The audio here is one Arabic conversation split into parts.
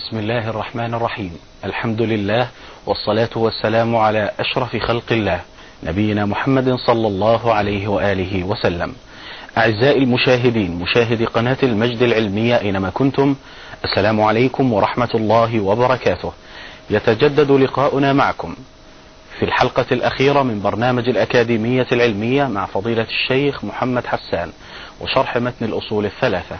بسم الله الرحمن الرحيم الحمد لله والصلاة والسلام على أشرف خلق الله نبينا محمد صلى الله عليه وآله وسلم أعزائي المشاهدين مشاهدي قناة المجد العلمية أينما كنتم السلام عليكم ورحمة الله وبركاته يتجدد لقاؤنا معكم في الحلقة الأخيرة من برنامج الأكاديمية العلمية مع فضيلة الشيخ محمد حسان وشرح متن الأصول الثلاثة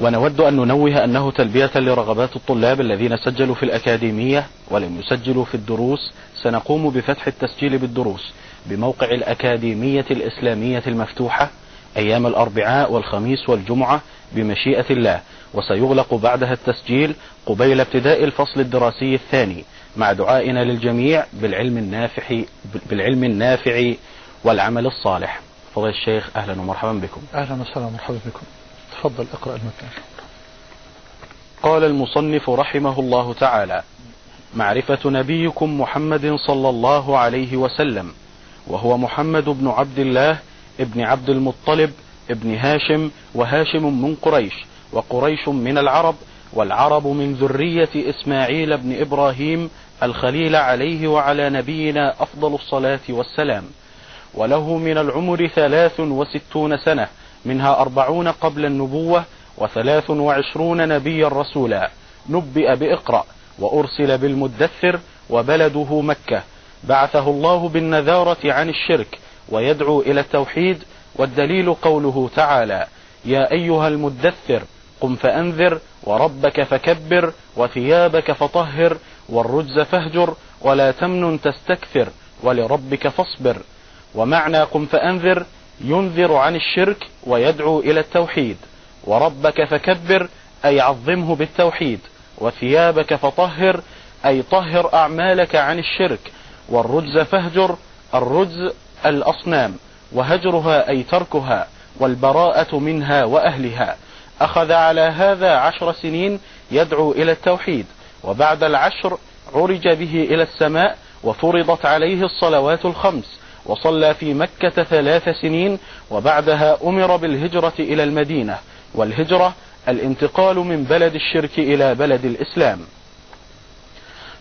ونود أن ننوه أنه تلبية لرغبات الطلاب الذين سجلوا في الأكاديمية ولم يسجلوا في الدروس سنقوم بفتح التسجيل بالدروس بموقع الأكاديمية الإسلامية المفتوحة أيام الأربعاء والخميس والجمعة بمشيئة الله وسيغلق بعدها التسجيل قبيل ابتداء الفصل الدراسي الثاني مع دعائنا للجميع بالعلم النافع بالعلم النافع والعمل الصالح. فضيل الشيخ أهلا ومرحبا بكم. أهلا وسهلا ومرحبا بكم. تفضل اقرأ المتن قال المصنف رحمه الله تعالى معرفة نبيكم محمد صلى الله عليه وسلم وهو محمد بن عبد الله ابن عبد المطلب ابن هاشم وهاشم من قريش وقريش من العرب والعرب من ذرية إسماعيل بن إبراهيم الخليل عليه وعلى نبينا أفضل الصلاة والسلام وله من العمر ثلاث وستون سنة منها أربعون قبل النبوة وثلاث وعشرون نبيا رسولا. نبئ بإقرأ وأرسل بالمدثر وبلده مكة. بعثه الله بالنذارة عن الشرك ويدعو إلى التوحيد والدليل قوله تعالى يا أيها المدثر قم فأنذر وربك فكبر وثيابك فطهر والرجز فاهجر ولا تمنن تستكثر ولربك فاصبر. ومعنى قم فأنذر ينذر عن الشرك ويدعو إلى التوحيد. وربك فكبر أي عظمه بالتوحيد. وثيابك فطهر أي طهر أعمالك عن الشرك. والرجز فاهجر الرجز الأصنام. وهجرها أي تركها. والبراءة منها وأهلها. أخذ على هذا عشر سنين يدعو إلى التوحيد. وبعد العشر عرج به إلى السماء وفرضت عليه الصلوات الخمس. وصلى في مكة ثلاث سنين وبعدها أمر بالهجرة إلى المدينة والهجرة الانتقال من بلد الشرك إلى بلد الإسلام.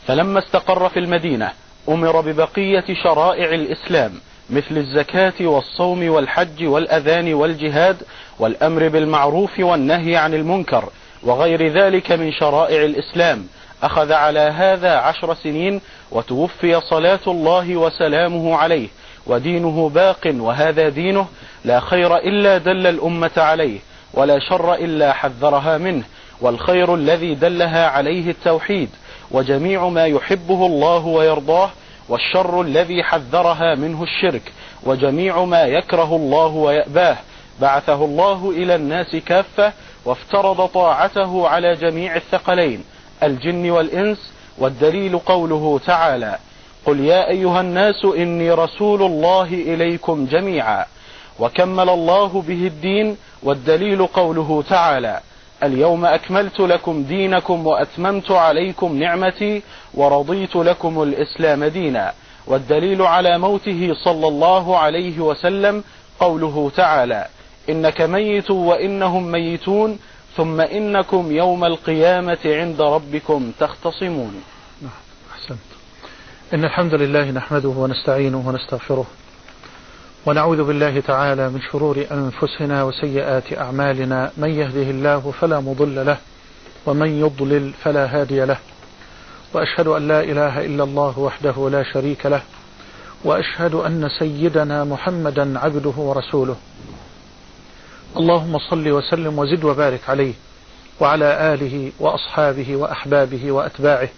فلما استقر في المدينة أمر ببقية شرائع الإسلام مثل الزكاة والصوم والحج والأذان والجهاد والأمر بالمعروف والنهي عن المنكر وغير ذلك من شرائع الإسلام. أخذ على هذا عشر سنين وتوفي صلاة الله وسلامه عليه. ودينه باق وهذا دينه لا خير إلا دل الأمة عليه ولا شر إلا حذرها منه والخير الذي دلها عليه التوحيد وجميع ما يحبه الله ويرضاه والشر الذي حذرها منه الشرك وجميع ما يكره الله ويأباه. بعثه الله إلى الناس كافة وافترض طاعته على جميع الثقلين الجن والإنس والدليل قوله تعالى قل يا أيها الناس إني رسول الله إليكم جميعا وكمل الله به الدين والدليل قوله تعالى اليوم أكملت لكم دينكم وأتممت عليكم نعمتي ورضيت لكم الإسلام دينا والدليل على موته صلى الله عليه وسلم قوله تعالى إنك ميت وإنهم ميتون ثم إنكم يوم القيامة عند ربكم تختصمون إن الحمد لله نحمده ونستعينه ونستغفره ونعوذ بالله تعالى من شرور أنفسنا وسيئات أعمالنا من يهده الله فلا مضل له ومن يضلل فلا هادي له وأشهد أن لا إله إلا الله وحده لا شريك له وأشهد أن سيدنا محمدا عبده ورسوله اللهم صل وسلم وزد وبارك عليه وعلى آله وأصحابه وأحبابه وأتباعه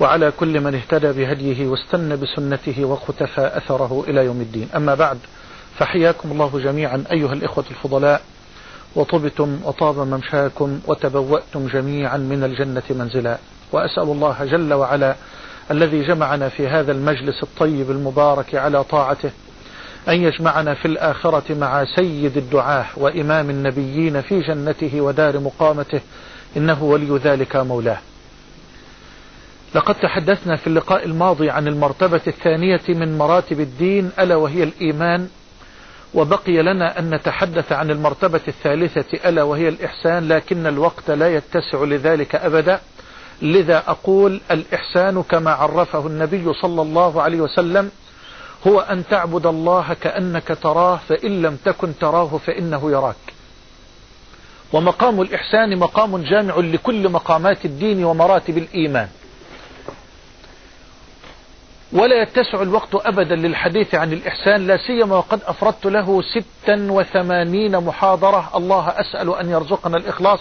وعلى كل من اهتدى بهديه واستنى بسنته وقتفى أثره إلى يوم الدين. أما بعد فحياكم الله جميعا أيها الإخوة الفضلاء وطبتم وطاب ممشاكم وتبوأتم جميعا من الجنة منزلا. وأسأل الله جل وعلا الذي جمعنا في هذا المجلس الطيب المبارك على طاعته أن يجمعنا في الآخرة مع سيد الدعاة وإمام النبيين في جنته ودار مقامته إنه ولي ذلك مولاه. لقد تحدثنا في اللقاء الماضي عن المرتبة الثانية من مراتب الدين ألا وهي الإيمان. وبقي لنا أن نتحدث عن المرتبة الثالثة ألا وهي الإحسان لكن الوقت لا يتسع لذلك أبدا. لذا أقول الإحسان كما عرفه النبي صلى الله عليه وسلم هو أن تعبد الله كأنك تراه فإن لم تكن تراه فإنه يراك. ومقام الإحسان مقام جامع لكل مقامات الدين ومراتب الإيمان. ولا يتسع الوقت أبدا للحديث عن الإحسان لا سيما وقد أفردت له ستا وثمانين محاضرة. الله أسأل أن يرزقنا الإخلاص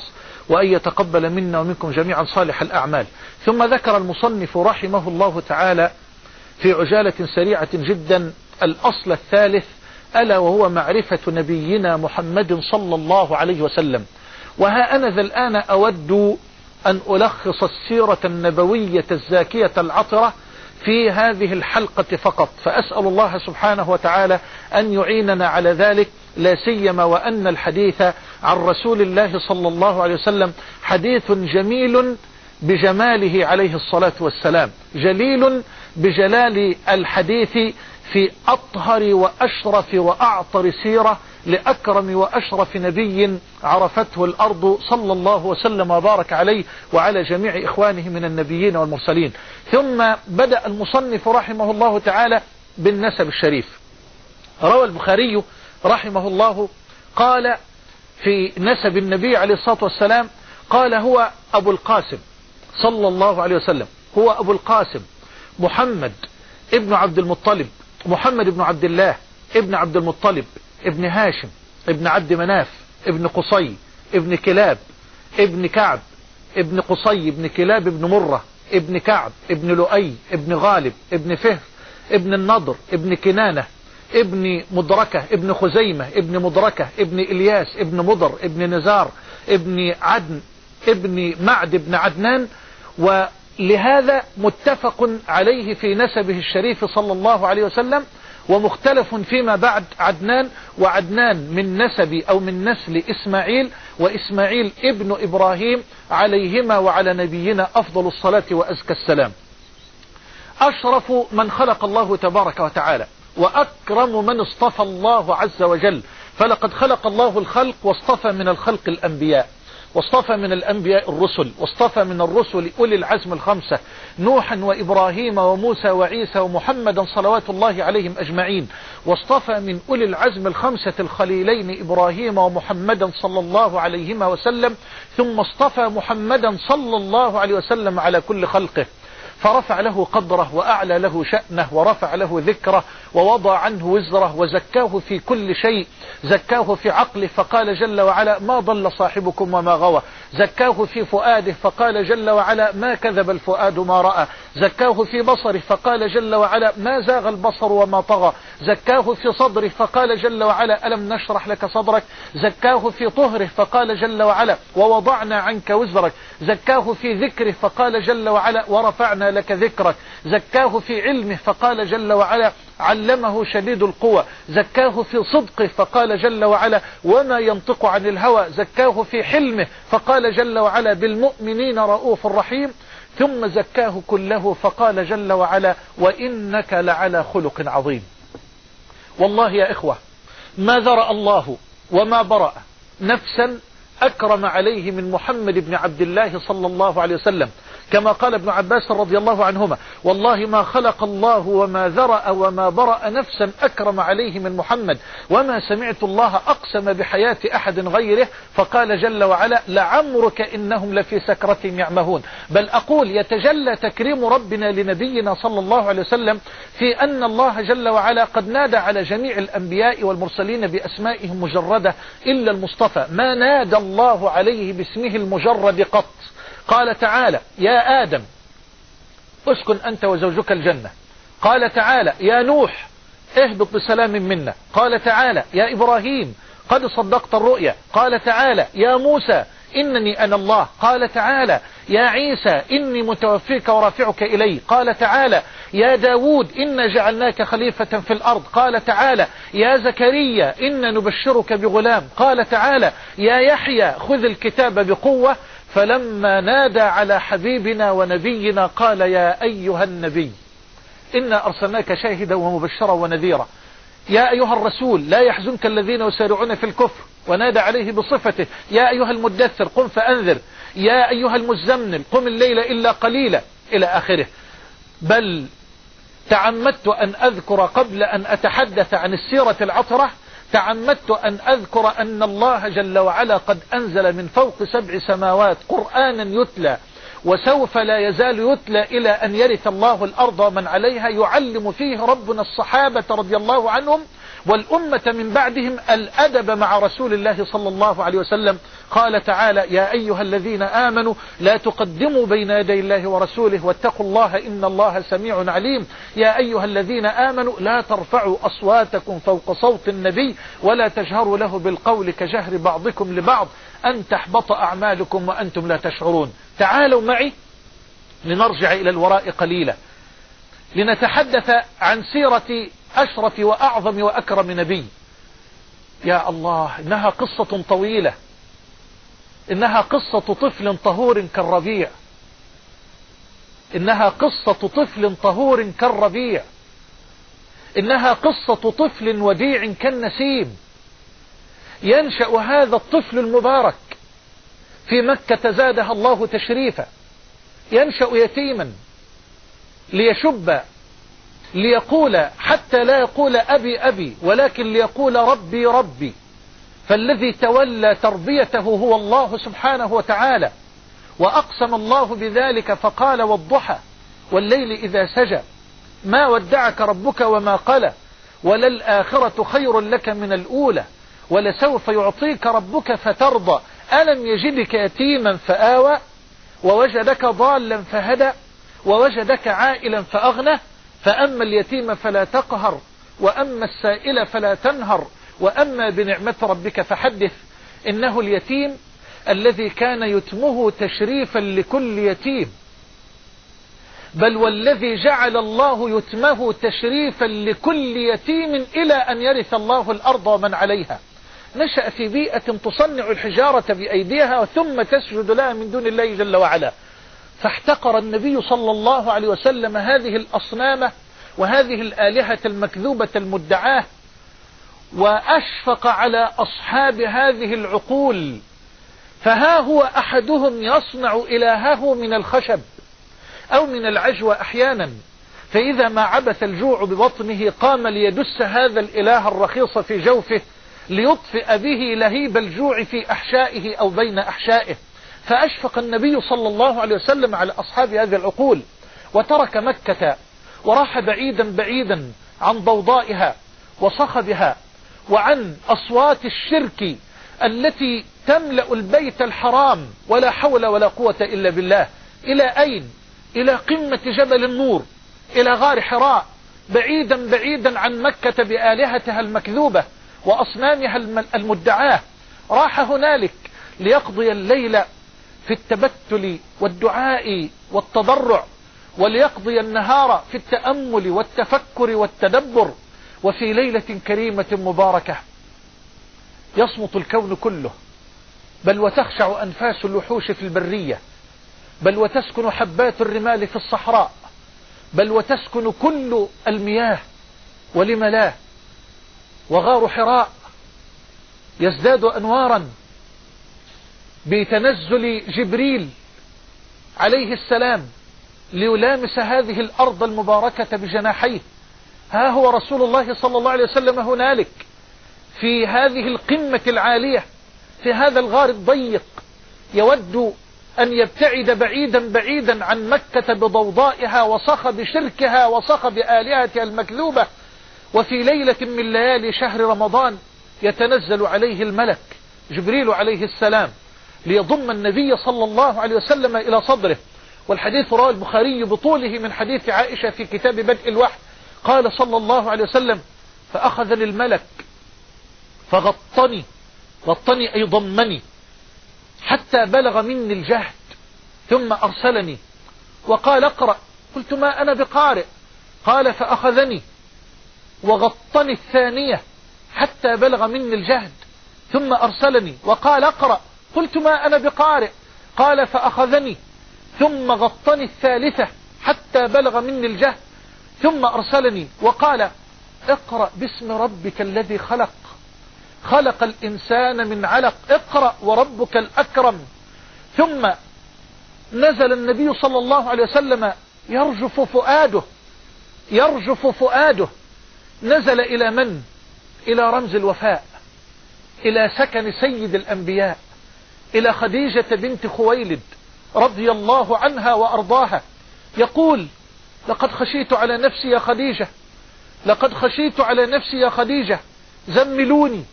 وأن يتقبل منا ومنكم جميعا صالح الأعمال. ثم ذكر المصنف رحمه الله تعالى في عجالة سريعة جدا الأصل الثالث ألا وهو معرفة نبينا محمد صلى الله عليه وسلم. وها أنا ذا الآن أود أن ألخص السيرة النبوية الزاكية العطرة في هذه الحلقة فقط. فأسأل الله سبحانه وتعالى أن يعيننا على ذلك لا سيما وأن الحديث عن رسول الله صلى الله عليه وسلم حديث جميل بجماله عليه الصلاة والسلام جليل بجلال الحديث في أطهر وأشرف وأعطر سيرة لأكرم وأشرف نبي عرفته الأرض صلى الله وسلم وبارك عليه وعلى جميع إخوانه من النبيين والمرسلين. ثم بدأ المصنف رحمه الله تعالى بالنسب الشريف. روى البخاري رحمه الله قال في نسب النبي عليه الصلاة والسلام قال هو أبو القاسم صلى الله عليه وسلم. هو أبو القاسم محمد ابن عبد المطلب محمد بن عبد الله ابن عبد المطلب. ابن هاشم ابن عبد مناف ابن قصي ابن كلاب ابن كعب ابن قصي ابن كلاب ابن مرة ابن كعب ابن لؤي ابن غالب ابن فهر ابن النضر ابن كنانة ابن مدركة ابن خزيمة ابن مدركة ابن إلياس ابن مضر ابن نزار ابن عدن ابن معد ابن عدنان ولهذا متفق عليه في نسبه الشريف صلى الله عليه وسلم ومختلف فيما بعد عدنان وعدنان من نسب أو من نسل إسماعيل وإسماعيل ابن إبراهيم عليهما وعلى نبينا أفضل الصلاة وأزكى السلام. أشرف من خلق الله تبارك وتعالى وأكرم من اصطفى الله عز وجل فلقد خلق الله الخلق واصطفى من الخلق الأنبياء. واصطفى من الأنبياء الرسل واصطفى من الرسل أولي العزم الخمسة نوحا وإبراهيم وموسى وعيسى ومحمدا صلوات الله عليهم أجمعين. واصطفى من أولي العزم الخمسة الخليلين إبراهيم ومحمدا صلى الله عليهما وسلم ثم اصطفى محمدا صلى الله عليه وسلم على كل خلقه. فرفع له قدره وأعلى له شأنه ورفع له ذكره ووضع عنه وزره وزكاه في كل شيء. زكاه في عقله فقال جل وعلا ما ضل صاحبكم وما غوى. زكاه في فؤاده فقال جل وعلا ما كذب الفؤاد ما رأى. زكاه في بصره فقال جل وعلا ما زاغ البصر وما طغى. زكاه في صدره فقال جل وعلا ألم نشرح لك صدرك؟ زكاه في طهره فقال جل وعلا ووضعنا عنك وزرك. زكاه في ذكره فقال جل وعلا ورفعنا لك ذكرك. زكاه في علمه فقال جل وعلا علمه شديد القوى. زكاه في صدقه فقال جل وعلا وما ينطق عن الهوى. زكاه في حلمه فقال جل وعلا بالمؤمنين رؤوف رحيم. ثم زكاه كله فقال جل وعلا وإنك لعلى خلق عظيم. والله يا إخوة ما ذرأ الله وما برأ نفسا أكرم عليه من محمد بن عبد الله صلى الله عليه وسلم. كما قال ابن عباس رضي الله عنهما والله ما خلق الله وما ذرأ وما برأ نفسا أكرم عليه من محمد وما سمعت الله أقسم بحياة أحد غيره فقال جل وعلا لعمرك إنهم لفي سكرتهم يعمهون. بل أقول يتجلى تكريم ربنا لنبينا صلى الله عليه وسلم في أن الله جل وعلا قد نادى على جميع الأنبياء والمرسلين بأسمائهم مجردة إلا المصطفى ما نادى الله عليه باسمه المجرد قط. قال تعالى يا آدم اسكن أنت وزوجك الجنة. قال تعالى يا نوح اهبط بسلام منا. قال تعالى يا إبراهيم قد صدقت الرؤيا. قال تعالى يا موسى إنني أنا الله. قال تعالى يا عيسى إني متوفيك ورافعك إلي. قال تعالى يا داود إنا جعلناك خليفة في الأرض. قال تعالى يا زكريا إنا نبشرك بغلام. قال تعالى يا يحيى خذ الكتاب بقوة. فلما نادى على حبيبنا ونبينا قال يا أيها النبي إنا أرسلناك شاهدا ومبشرا ونذيرا. يا أيها الرسول لا يحزنك الذين يسارعون في الكفر ونادى عليه بصفته. يا أيها المدثر قم فأنذر. يا أيها المزمل قم الليل إلا قليلا. إلى آخره. بل تعمدت أن أذكر قبل أن أتحدث عن السيرة العطرة تعمدت أن أذكر أن الله جل وعلا قد أنزل من فوق سبع سماوات قرآنا يتلى وسوف لا يزال يتلى إلى أن يرث الله الأرض ومن عليها يعلم فيه ربنا الصحابة رضي الله عنهم والأمة من بعدهم الأدب مع رسول الله صلى الله عليه وسلم. قال تعالى يا أيها الذين آمنوا لا تقدموا بين يدي الله ورسوله واتقوا الله إن الله سميع عليم. يا أيها الذين آمنوا لا ترفعوا أصواتكم فوق صوت النبي ولا تجهروا له بالقول كجهر بعضكم لبعض. أن تحبط أعمالكم وأنتم لا تشعرون. تعالوا معي لنرجع إلى الوراء قليلا. لنتحدث عن سيرة أشرف وأعظم وأكرم نبي. يا الله إنها قصة طويلة. إنها قصة طفل طهور كالربيع. إنها قصة طفل طهور كالربيع. إنها قصة طفل وديع كالنسيم. ينشأ هذا الطفل المبارك في مكة زادها الله تشريفا. ينشأ يتيما ليشب ليقول حتى لا يقول أبي أبي ولكن ليقول ربي ربي. فالذي تولى تربيته هو الله سبحانه وتعالى. وأقسم الله بذلك فقال والضحى والليل إذا سجى. ما ودعك ربك وما قلى. وللآخرة خير لك من الأولى. ولسوف يعطيك ربك فترضى. ألم يجدك يتيما فآوى. ووجدك ضالا فهدى. ووجدك عائلا فأغنى. فأما اليتيم فلا تقهر. وأما السائل فلا تنهر. وأما بنعمة ربك فحدث. إنه اليتيم الذي كان يتمه تشريفا لكل يتيم. بل والذي جعل الله يتمه تشريفا لكل يتيم إلى أن يرث الله الأرض ومن عليها. نشأ في بيئة تصنع الحجارة بأيديها ثم تسجد لها من دون الله جل وعلا. فاحتقر النبي صلى الله عليه وسلم هذه الأصنام وهذه الآلهة المكذوبة المدعاة وأشفق على أصحاب هذه العقول فها هو أحدهم يصنع إلهه من الخشب أو من العجوة أحيانا فإذا ما عبث الجوع ببطنه قام ليدس هذا الإله الرخيص في جوفه ليطفئ به لهيب الجوع في أحشائه أو بين أحشائه. فأشفق النبي صلى الله عليه وسلم على أصحاب هذه العقول وترك مكة وراح بعيدا بعيدا عن ضوضائها وصخبها وعن أصوات الشرك التي تملأ البيت الحرام ولا حول ولا قوة إلا بالله. إلى أين؟ إلى قمة جبل النور إلى غار حراء بعيدا بعيدا عن مكة بآلهتها المكذوبة وأصنامها المدعاة. راح هنالك ليقضي الليل في التبتل والدعاء والتضرع وليقضي النهار في التأمل والتفكر والتدبر. وفي ليلة كريمة مباركة يصمت الكون كله بل وتخشع أنفاس الوحوش في البرية بل وتسكن حبات الرمال في الصحراء بل وتسكن كل المياه ولم لا وغار حراء يزداد أنوارا بتنزل جبريل عليه السلام ليلامس هذه الأرض المباركة بجناحيه. ها هو رسول الله صلى الله عليه وسلم هنالك في هذه القمة العالية في هذا الغار الضيق يود أن يبتعد بعيدا بعيدا عن مكة بضوضائها وصخب شركها وصخب آلهتها المكذوبة وفي ليلة من ليالي شهر رمضان يتنزل عليه الملك جبريل عليه السلام ليضم النبي صلى الله عليه وسلم إلى صدره. والحديث رواه البخاري بطوله من حديث عائشة في كتاب بدء الوحي. قال صلى الله عليه وسلم فأخذني الملك فغطني غطني أي ضمني حتى بلغ مني الجهد ثم أرسلني. وقال اقرأ. قلت ما أنا بقارئ؟ قال فأخذني وغطني الثانية حتى بلغ مني الجهد ثم أرسلني. وقال اقرأ. قلت ما أنا بقارئ؟ قال فأخذني ثم غطني الثالثة حتى بلغ مني الجهد ثم أرسلني وقال اقرأ باسم ربك الذي خلق. خلق الإنسان من علق. اقرأ وربك الأكرم. ثم نزل النبي صلى الله عليه وسلم يرجف فؤاده. يرجف فؤاده. نزل إلى من؟ إلى رمز الوفاء. إلى سكن سيد الأنبياء. إلى خديجة بنت خويلد رضي الله عنها وأرضاها. يقول لقد خشيت على نفسي يا خديجة. لقد خشيت على نفسي يا خديجة. زملوني.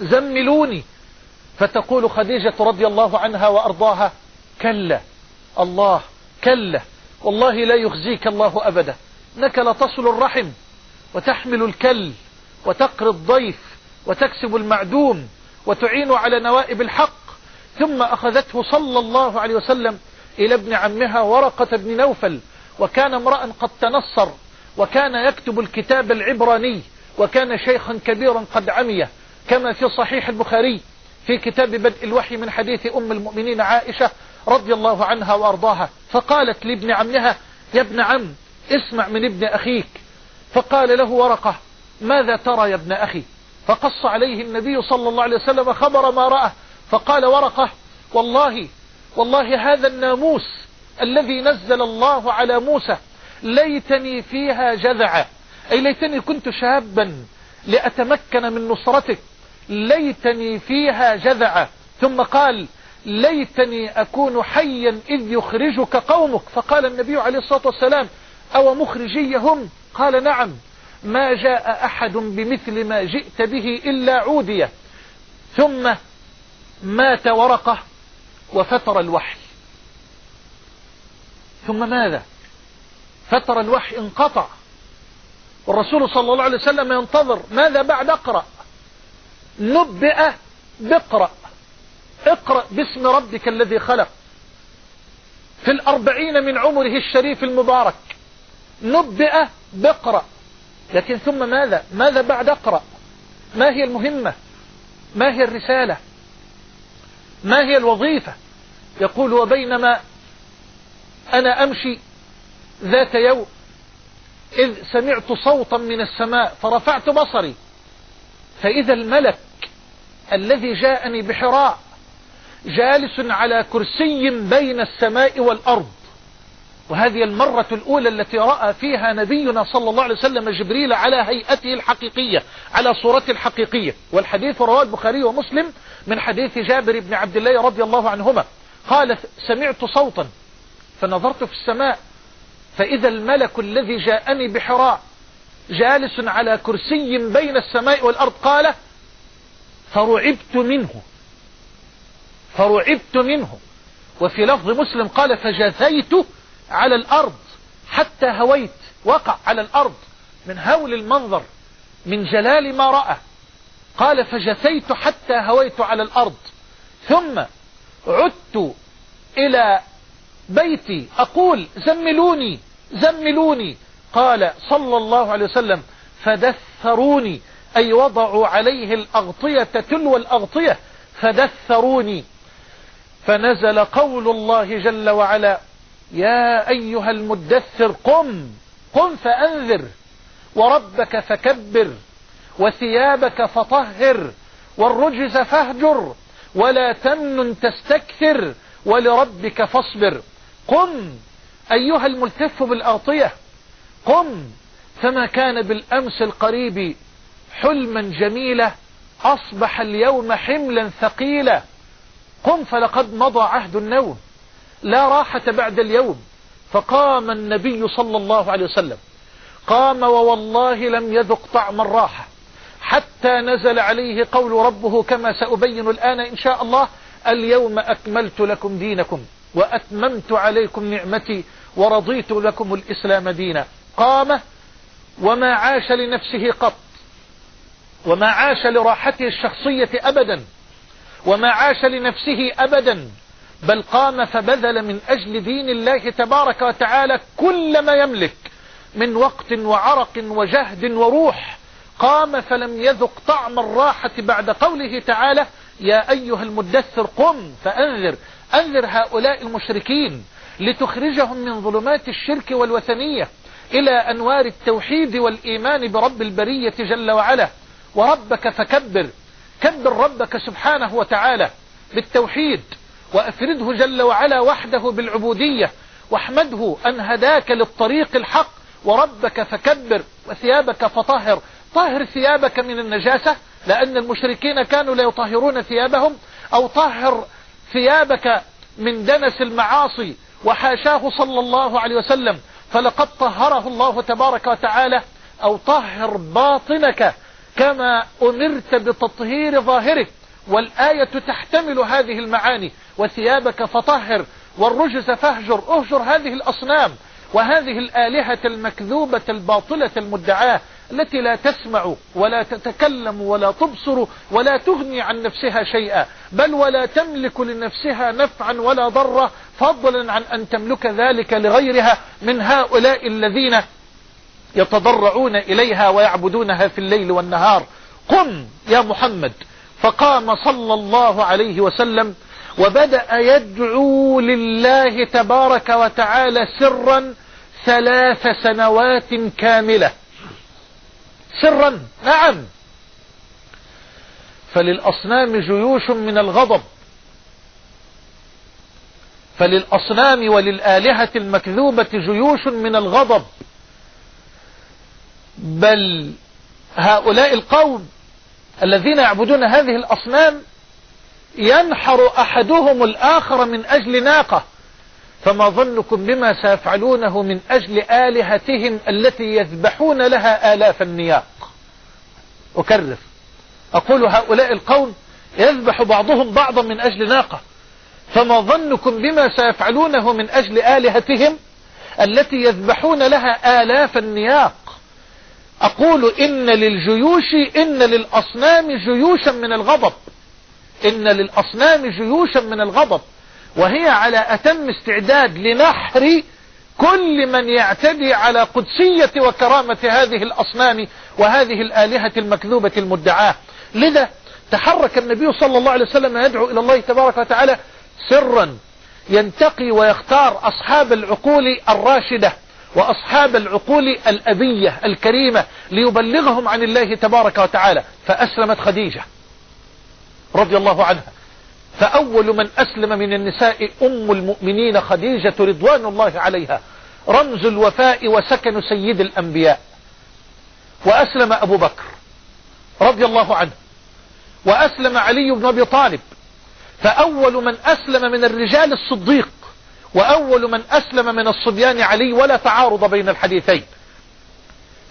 زملوني. فتقول خديجة رضي الله عنها وأرضاها كلا. الله كلا. والله لا يخزيك الله أبدا. إنك لتصل الرحم وتحمل الكل وتقري الضيف وتكسب المعدوم وتعين على نوائب الحق. ثم أخذته صلى الله عليه وسلم إلى ابن عمها ورقة بن نوفل وكان امرأ قد تنصر وكان يكتب الكتاب العبراني وكان شيخا كبيرا قد عمي كما في صحيح البخاري في كتاب بدء الوحي من حديث أم المؤمنين عائشة رضي الله عنها وأرضاها فقالت لابن عمها يا ابن عم اسمع من ابن أخيك. فقال له ورقة ماذا ترى يا ابن أخي؟ فقص عليه النبي صلى الله عليه وسلم خبر ما رأى فقال ورقة والله والله هذا الناموس الذي نزل الله على موسى ليتني فيها جذعا أي ليتني كنت شابا لأتمكن من نصرتك. ليتني فيها جذعا ثم قال ليتني أكون حيا إذ يخرجك قومك. فقال النبي عليه الصلاة والسلام أو مخرجيهم؟ قال نعم. ما جاء أحد بمثل ما جئت به إلا عودية. ثم مات ورقة وفتر الوحي. ثم ماذا؟ فتر الوحي انقطع. والرسول صلى الله عليه وسلم ينتظر ماذا بعد؟ اقرأ. نبئ باقرأ اقرأ باسم ربك الذي خلق. في الأربعين من عمره الشريف المبارك. نبئ باقرأ لكن ثم ماذا؟ ماذا بعد اقرأ؟ ما هي المهمة؟ ما هي الرسالة؟ ما هي الوظيفة؟ يقول وبينما أنا أمشي ذات يوم إذ سمعت صوتا من السماء فرفعت بصري. فإذا الملك الذي جاءني بحراء جالس على كرسي بين السماء والأرض. وهذه المرة الأولى التي رأى فيها نبينا صلى الله عليه وسلم جبريل على هيئته الحقيقية على صورته الحقيقية. والحديث رواه البخاري ومسلم من حديث جابر بن عبد الله رضي الله عنهما. قال سمعت صوتا فنظرت في السماء فإذا الملك الذي جاءني بحراء جالس على كرسي بين السماء والأرض قال فرعبت منه فرعبت منه. وفي لفظ مسلم قال فجثيت على الأرض حتى هويت وقع على الأرض من هول المنظر من جلال ما رأى. قال فجثيت حتى هويت على الأرض ثم عدت إلى بيتي أقول زملوني زملوني. قال صلى الله عليه وسلم فدثروني. أي وضعوا عليه الأغطية تلو الأغطية فدثروني. فنزل قول الله جل وعلا يا أيها المدثر قم قم فأنذر وربك فكبر وثيابك فطهر والرجز فاهجر ولا تمنن تستكثر ولربك فاصبر. قم أيها الملتف بالأغطية. قم فما كان بالأمس القريب حلما جميلا أصبح اليوم حملا ثقيلا. قم فلقد مضى عهد النوم لا راحة بعد اليوم. فقام النبي صلى الله عليه وسلم قام ووالله لم يذق طعم الراحة. حتى نزل عليه قول ربه كما سأبين الآن إن شاء الله اليوم أكملت لكم دينكم. وأتممت عليكم نعمتي ورضيت لكم الإسلام دينا. قام وما عاش لنفسه قط. وما عاش لراحته الشخصية أبدا. وما عاش لنفسه أبدا. بل قام فبذل من أجل دين الله تبارك وتعالى كل ما يملك. من وقت وعرق وجهد وروح. قام فلم يذق طعم الراحة بعد قوله تعالى يا أيها المدثر قم فأنذر أنذر هؤلاء المشركين لتخرجهم من ظلمات الشرك والوثنية إلى أنوار التوحيد والإيمان برب البرية جل وعلا. وربك فكبر كبر ربك سبحانه وتعالى بالتوحيد وأفرده جل وعلا وحده بالعبودية واحمده أن هداك للطريق الحق. وربك فكبر وثيابك فطهر. طهر ثيابك من النجاسة لأن المشركين كانوا لا يطهرون ثيابهم أو طهر ثيابك من دنس المعاصي وحاشاه صلى الله عليه وسلم فلقد طهره الله تبارك وتعالى أو طهر باطنك كما أمرت بتطهير ظاهرك والآية تحتمل هذه المعاني وثيابك فطهر والرجز فاهجر اهجر هذه الأصنام وهذه الآلهة المكذوبة الباطلة المدعاة. التي لا تسمع ولا تتكلم ولا تبصر ولا تغني عن نفسها شيئا بل ولا تملك لنفسها نفعا ولا ضرا فضلا عن أن تملك ذلك لغيرها من هؤلاء الذين يتضرعون إليها ويعبدونها في الليل والنهار. قم يا محمد. فقام صلى الله عليه وسلم وبدأ يدعو لله تبارك وتعالى سرا ثلاث سنوات كاملة. سرا. نعم. فللأصنام جيوش من الغضب. فللأصنام وللآلهة المكذوبة جيوش من الغضب. بل هؤلاء القوم الذين يعبدون هذه الأصنام ينحر أحدهم الآخر من أجل ناقة. فما ظنكم بما سيفعلونه من أجل آلهتهم التي يذبحون لها آلاف النياق. أكرر. أقول هؤلاء القوم يذبح بعضهم بعضا من أجل ناقة. فما ظنكم بما سيفعلونه من أجل آلهتهم التي يذبحون لها آلاف النياق. أقول إن للجيوش إن للأصنام جيوشا من الغضب. إن للأصنام جيوشا من الغضب. وهي على أتم استعداد لنحر كل من يعتدي على قدسية وكرامة هذه الأصنام وهذه الآلهة المكذوبة المدعاة. لذا تحرك النبي صلى الله عليه وسلم يدعو إلى الله تبارك وتعالى سرا ينتقي ويختار أصحاب العقول الراشدة وأصحاب العقول الأبية الكريمة ليبلغهم عن الله تبارك وتعالى. فأسلمت خديجة رضي الله عنها. فأول من أسلم من النساء أم المؤمنين خديجة رضوان الله عليها. رمز الوفاء وسكن سيد الأنبياء. وأسلم أبو بكر رضي الله عنه. وأسلم علي بن أبي طالب. فأول من أسلم من الرجال الصديق. وأول من أسلم من الصبيان علي ولا تعارض بين الحديثين.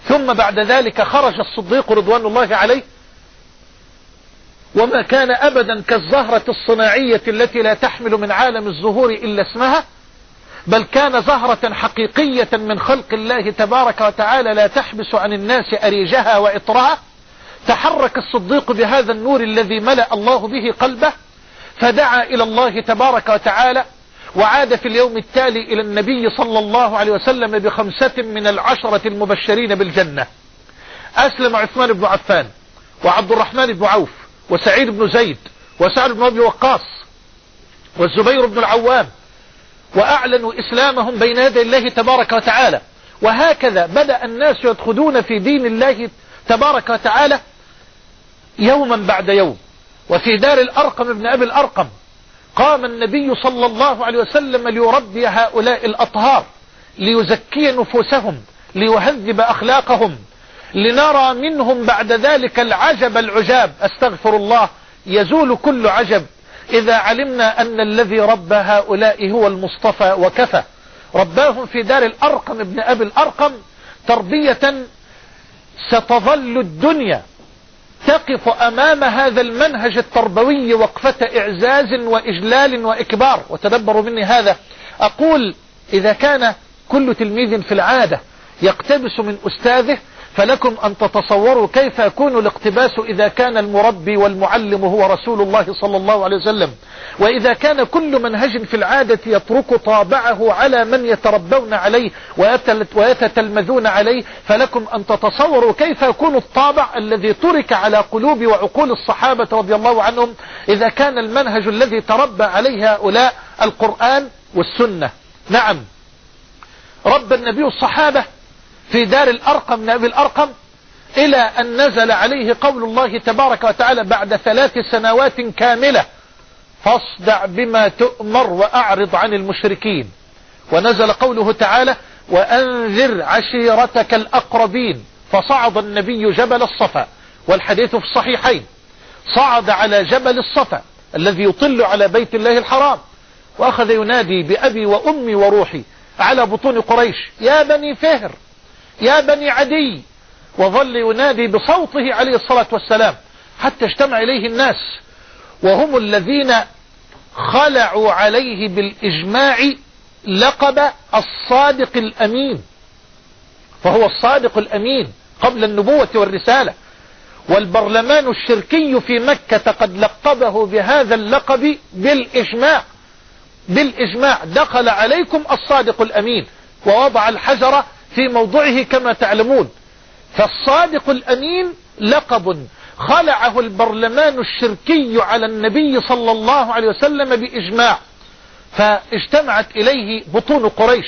ثم بعد ذلك خرج الصديق رضوان الله عليه وما كان أبدا كالزهرة الصناعية التي لا تحمل من عالم الزهور إلا اسمها بل كان زهرة حقيقية من خلق الله تبارك وتعالى لا تحبس عن الناس أريجها وإطرها. تحرك الصديق بهذا النور الذي ملأ الله به قلبه فدعا إلى الله تبارك وتعالى وعاد في اليوم التالي إلى النبي صلى الله عليه وسلم بخمسة من العشرة المبشرين بالجنة. أسلم عثمان بن عفان وعبد الرحمن بن عوف وسعيد بن زيد وسعد بن أبي وقاص والزبير بن العوام وأعلنوا إسلامهم بين يدي الله تبارك وتعالى. وهكذا بدأ الناس يدخلون في دين الله تبارك وتعالى يوما بعد يوم. وفي دار الأرقم ابن أبي الأرقم قام النبي صلى الله عليه وسلم ليربي هؤلاء الأطهار ليزكي نفوسهم ليهذب أخلاقهم لنرى منهم بعد ذلك العجب العجاب. أستغفر الله يزول كل عجب. إذا علمنا أن الذي ربى هؤلاء هو المصطفى وكفى. رباهم في دار الأرقم ابن أبي الأرقم. تربية ستظل الدنيا تقف أمام هذا المنهج التربوي وقفة إعزاز وإجلال وإكبار. وتدبروا مني هذا. أقول إذا كان كل تلميذ في العادة يقتبس من أستاذه فلكم أن تتصوروا كيف يكون الاقتباس إذا كان المربي والمعلم هو رسول الله صلى الله عليه وسلم. وإذا كان كل منهج في العادة يترك طابعه على من يتربون عليه ويتتلمذون عليه فلكم أن تتصوروا كيف يكون الطابع الذي ترك على قلوب وعقول الصحابة رضي الله عنهم إذا كان المنهج الذي تربى عليه هؤلاء القرآن والسنة. نعم. رب النبي الصحابة في دار الأرقم من أبي الأرقم إلى أن نزل عليه قول الله تبارك وتعالى بعد ثلاث سنوات كاملة فاصدع بما تؤمر وأعرض عن المشركين. ونزل قوله تعالى وأنذر عشيرتك الأقربين. فصعد النبي جبل الصفا والحديث في الصحيحين صعد على جبل الصفا الذي يطل على بيت الله الحرام. وأخذ ينادي بأبي وأمي وروحي على بطون قريش يا بني فهر! يا بني عدي وظل ينادي بصوته عليه الصلاة والسلام حتى اجتمع إليه الناس وهم الذين خلعوا عليه بالإجماع لقب الصادق الأمين فهو الصادق الأمين قبل النبوة والرسالة والبرلمان الشركي في مكة قد لقبه بهذا اللقب بالإجماع بالإجماع دخل عليكم الصادق الأمين ووضع الحجر في موضعه كما تعلمون. فالصادق الأمين لقب. خلعه البرلمان الشركي على النبي صلى الله عليه وسلم بإجماع. فاجتمعت إليه بطون قريش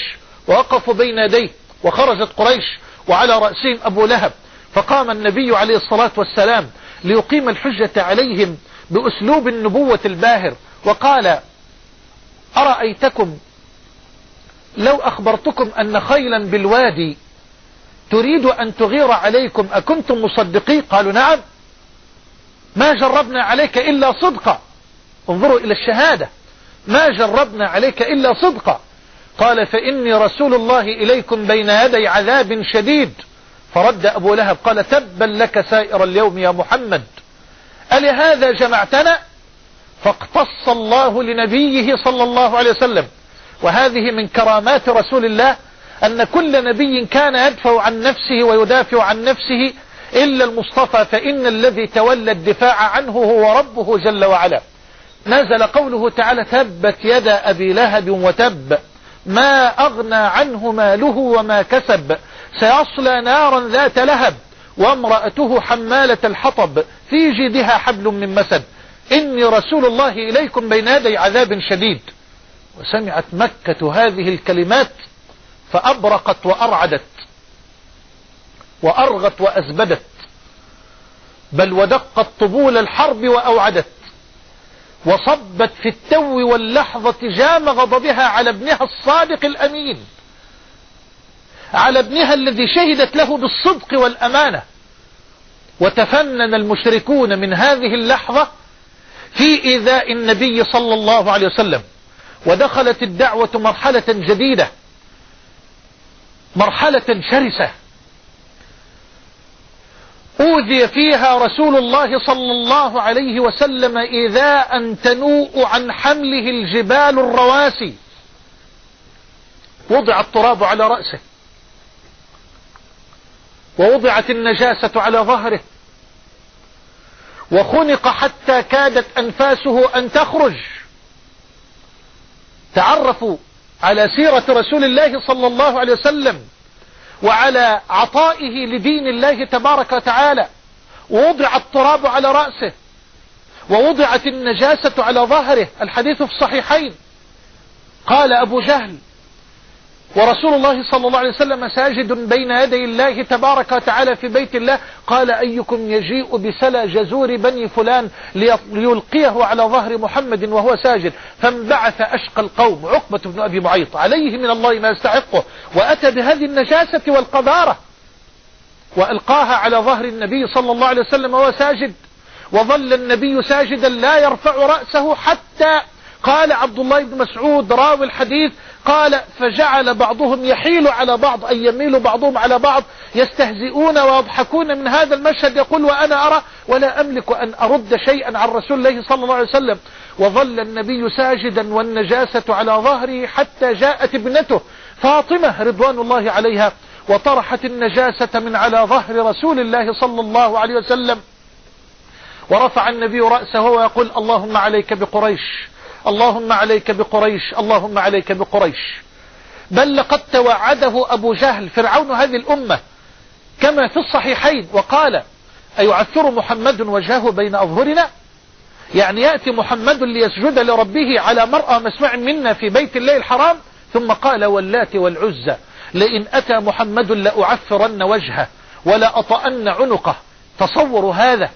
ووقفوا بين يديه وخرجت قريش وعلى رأسهم أبو لهب. فقام النبي عليه الصلاة والسلام ليقيم الحجة عليهم بأسلوب النبوة الباهر. وقال أرأيتكم لو أخبرتكم أن خيلا بالوادي تريد أن تغير عليكم أكنتم مصدقين قالوا نعم. ما جربنا عليك إلا صدقا. انظروا إلى الشهادة. ما جربنا عليك إلا صدقا. قال فإني رسول الله إليكم بين يدي عذاب شديد. فرد أبو لهب قال تبا لك سائر اليوم يا محمد. ألهذا جمعتنا؟ فاقتص الله لنبيه صلى الله عليه وسلم. وهذه من كرامات رسول الله أن كل نبي كان يدفع عن نفسه ويدافع عن نفسه إلا المصطفى فإن الذي تولى الدفاع عنه هو ربه جل وعلا. نزل قوله تعالى تبت يد أبي لهب وتب ما أغنى عنه ماله وما كسب سيصلى نارا ذات لهب وامرأته حمالة الحطب في جيدها حبل من مسد إني رسول الله إليكم بين يدي عذاب شديد. وسمعت مكة هذه الكلمات فأبرقت وأرعدت وأرغت وأزبدت بل ودقت طبول الحرب وأوعدت وصبت في التو واللحظة جام غضبها على ابنها الصادق الأمين على ابنها الذي شهدت له بالصدق والأمانة. وتفنن المشركون من هذه اللحظة في إيذاء النبي صلى الله عليه وسلم. ودخلت الدعوة مرحلة جديدة مرحلة شرسة. أوذي فيها رسول الله صلى الله عليه وسلم إيذاء تنوء عن حمله الجبال الرواسي. وضع التراب على رأسه. ووضعت النجاسة على ظهره. وخنق حتى كادت أنفاسه أن تخرج. تعرفوا على سيرة رسول الله صلى الله عليه وسلم وعلى عطائه لدين الله تبارك وتعالى ووضع التراب على رأسه ووضعت النجاسة على ظهره الحديث في الصحيحين. قال أبو جهل ورسول الله صلى الله عليه وسلم ساجد بين يدي الله تبارك وتعالى في بيت الله قال أيكم يجيء بسلا جزور بني فلان ليلقيه على ظهر محمد وهو ساجد؟ فانبعث أشقى القوم. عقبة بن أبي معيط. عليه من الله ما يستحقه. وأتى بهذه النجاسة والقذارة. وألقاها على ظهر النبي صلى الله عليه وسلم وهو ساجد. وظل النبي ساجدا لا يرفع رأسه حتى قال عبد الله بن مسعود راوي الحديث قال فجعل بعضهم يحيل على بعض أي يميل بعضهم على بعض يستهزئون ويضحكون من هذا المشهد يقول وأنا أرى ولا أملك أن أرد شيئا عن رسول الله صلى الله عليه وسلم. وظل النبي ساجدا والنجاسة على ظهره حتى جاءت ابنته فاطمة رضوان الله عليها وطرحت النجاسة من على ظهر رسول الله صلى الله عليه وسلم. ورفع النبي رأسه ويقول اللهم عليك بقريش. اللهم عليك بقريش اللهم عليك بقريش. بل لقد توعده أبو جهل فرعون هذه الأمة كما في الصحيحين وقال أيعثر محمد وجهه بين أظهرنا؟ يعني يأتي محمد ليسجد لربه على مرأى مسمع منا في بيت الله الحرام؟ ثم قال واللات والعزى لئن أتى محمد لأعفرن وجهه ولا أطأن عنقه. تصوروا هذا.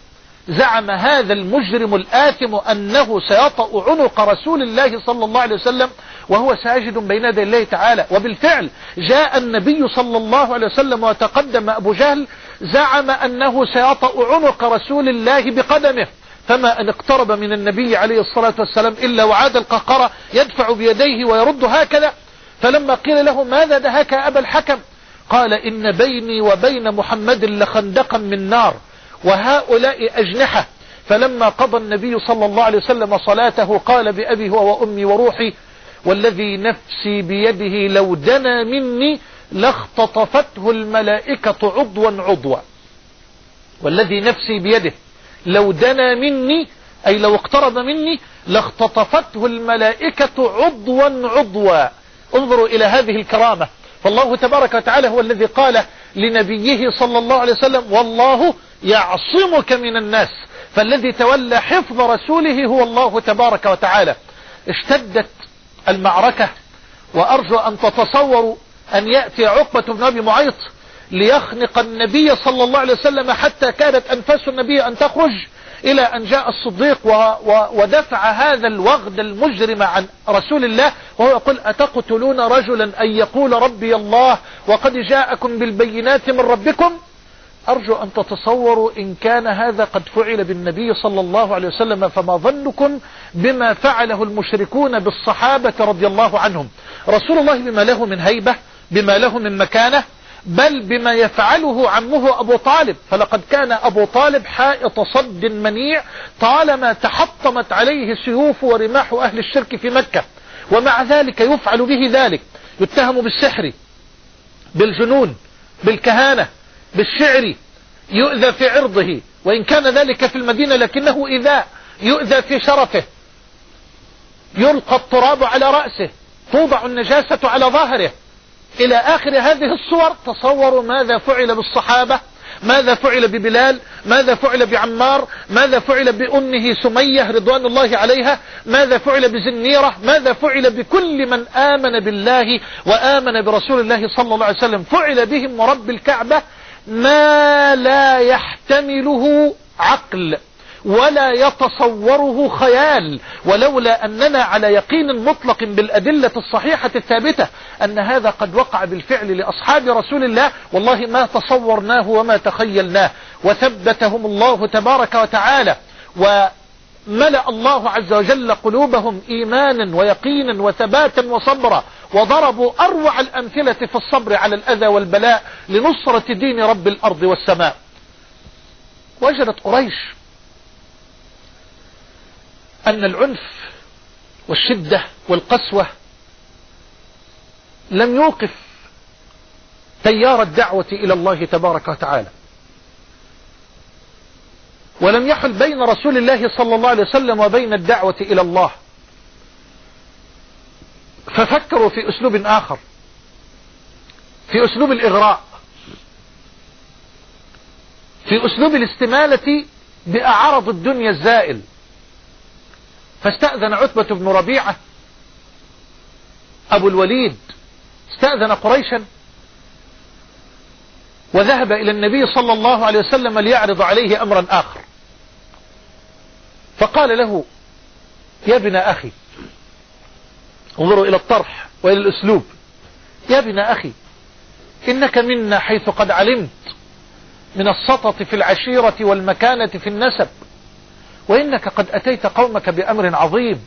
زعم هذا المجرم الآثم أنه سيطأ عنق رسول الله صلى الله عليه وسلم وهو ساجد بين يدي الله تعالى. وبالفعل جاء النبي صلى الله عليه وسلم وتقدم أبو جهل زعم أنه سيطأ عنق رسول الله بقدمه. فما أن اقترب من النبي عليه الصلاة والسلام إلا وعاد القهقرة يدفع بيديه ويرد هكذا. فلما قيل له ماذا دهاك أبا الحكم؟ قال إن بيني وبين محمد لخندقا من نار. وهؤلاء أجنحة. فلما قضى النبي صلى الله عليه وسلم صلاته قال بأبي هو وأمي وروحي والذي نفسي بيده لو دنا مني لاختطفته الملائكة عضوا عضوا. والذي نفسي بيده لو دنا مني أي لو اقترب مني لاختطفته الملائكة عضوا عضوا. انظروا إلى هذه الكرامة. فالله تبارك وتعالى هو الذي قال لنبيه صلى الله عليه وسلم والله يعصمك من الناس فالذي تولى حفظ رسوله هو الله تبارك وتعالى. اشتدت المعركة وأرجو أن تتصوروا أن يأتي عقبة بن أبي معيط ليخنق النبي صلى الله عليه وسلم حتى كادت أنفاس النبي أن تخرج إلى أن جاء الصديق و و ودفع هذا الوغد المجرم عن رسول الله وهو يقول أتقتلون رجلا أن يقول ربي الله وقد جاءكم بالبينات من ربكم؟ أرجو أن تتصوروا إن كان هذا قد فعل بالنبي صلى الله عليه وسلم فما ظنكم بما فعله المشركون بالصحابة رضي الله عنهم. رسول الله بما له من هيبة بما له من مكانة بل بما يفعله عمه أبو طالب. فلقد كان أبو طالب حائط صد منيع طالما تحطمت عليه سيوف ورماح أهل الشرك في مكة. ومع ذلك يفعل به ذلك. يتهم بالسحر بالجنون بالكهانة بالشعر يؤذى في عرضه وإن كان ذلك في المدينة لكنه إذاء يؤذى في شرفه. يلقى التراب على رأسه توضع النجاسة على ظهره. إلى آخر هذه الصور تصوروا ماذا فعل بالصحابة ماذا فعل ببلال ماذا فعل بعمار ماذا فعل بأمه سمية رضوان الله عليها ماذا فعل بزنيرة ماذا فعل بكل من آمن بالله وآمن برسول الله صلى الله عليه وسلم. فعل بهم ورب الكعبة ما لا يحتمله عقل ولا يتصوره خيال ولولا أننا على يقين مطلق بالأدلة الصحيحة الثابتة أن هذا قد وقع بالفعل لأصحاب رسول الله والله ما تصورناه وما تخيلناه. وثبتهم الله تبارك وتعالى وملأ الله عز وجل قلوبهم إيمانا ويقينا وثباتا وصبرا وضربوا أروع الأمثلة في الصبر على الأذى والبلاء لنصرة دين رب الأرض والسماء. وجدت قريش أن العنف والشدة والقسوة لم يوقف تيار الدعوة إلى الله تبارك وتعالى. ولم يحل بين رسول الله صلى الله عليه وسلم وبين الدعوة إلى الله. ففكروا في أسلوب آخر. في أسلوب الإغراء. في أسلوب الاستمالة بأعرض الدنيا الزائل. فاستأذن عتبة بن ربيعة. أبو الوليد. استأذن قريشا. وذهب إلى النبي صلى الله عليه وسلم ليعرض عليه أمرا آخر. فقال له يا ابن أخي انظروا إلى الطرح وإلى الأسلوب. يا ابن أخي إنك منا حيث قد علمت من السطط في العشيرة والمكانة في النسب وإنك قد أتيت قومك بأمر عظيم.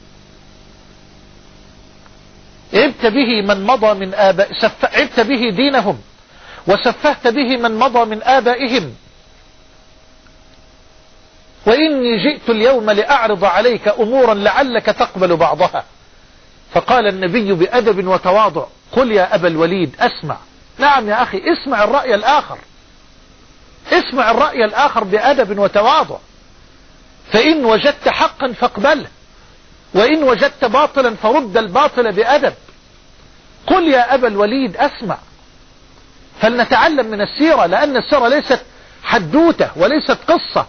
عبت به من مضى من آباء سف... عبت به دينهم وسفهت به من مضى من آبائهم. وإني جئت اليوم لأعرض عليك أمورا لعلك تقبل بعضها. فقال النبي بأدب وتواضع قل يا أبا الوليد أسمع. نعم يا أخي اسمع الرأي الآخر. اسمع الرأي الآخر بأدب وتواضع. فإن وجدت حقا فاقبله وإن وجدت باطلا فرد الباطل بأدب. قل يا أبا الوليد أسمع. فلنتعلم من السيرة لأن السيرة ليست حدوتة وليست قصة.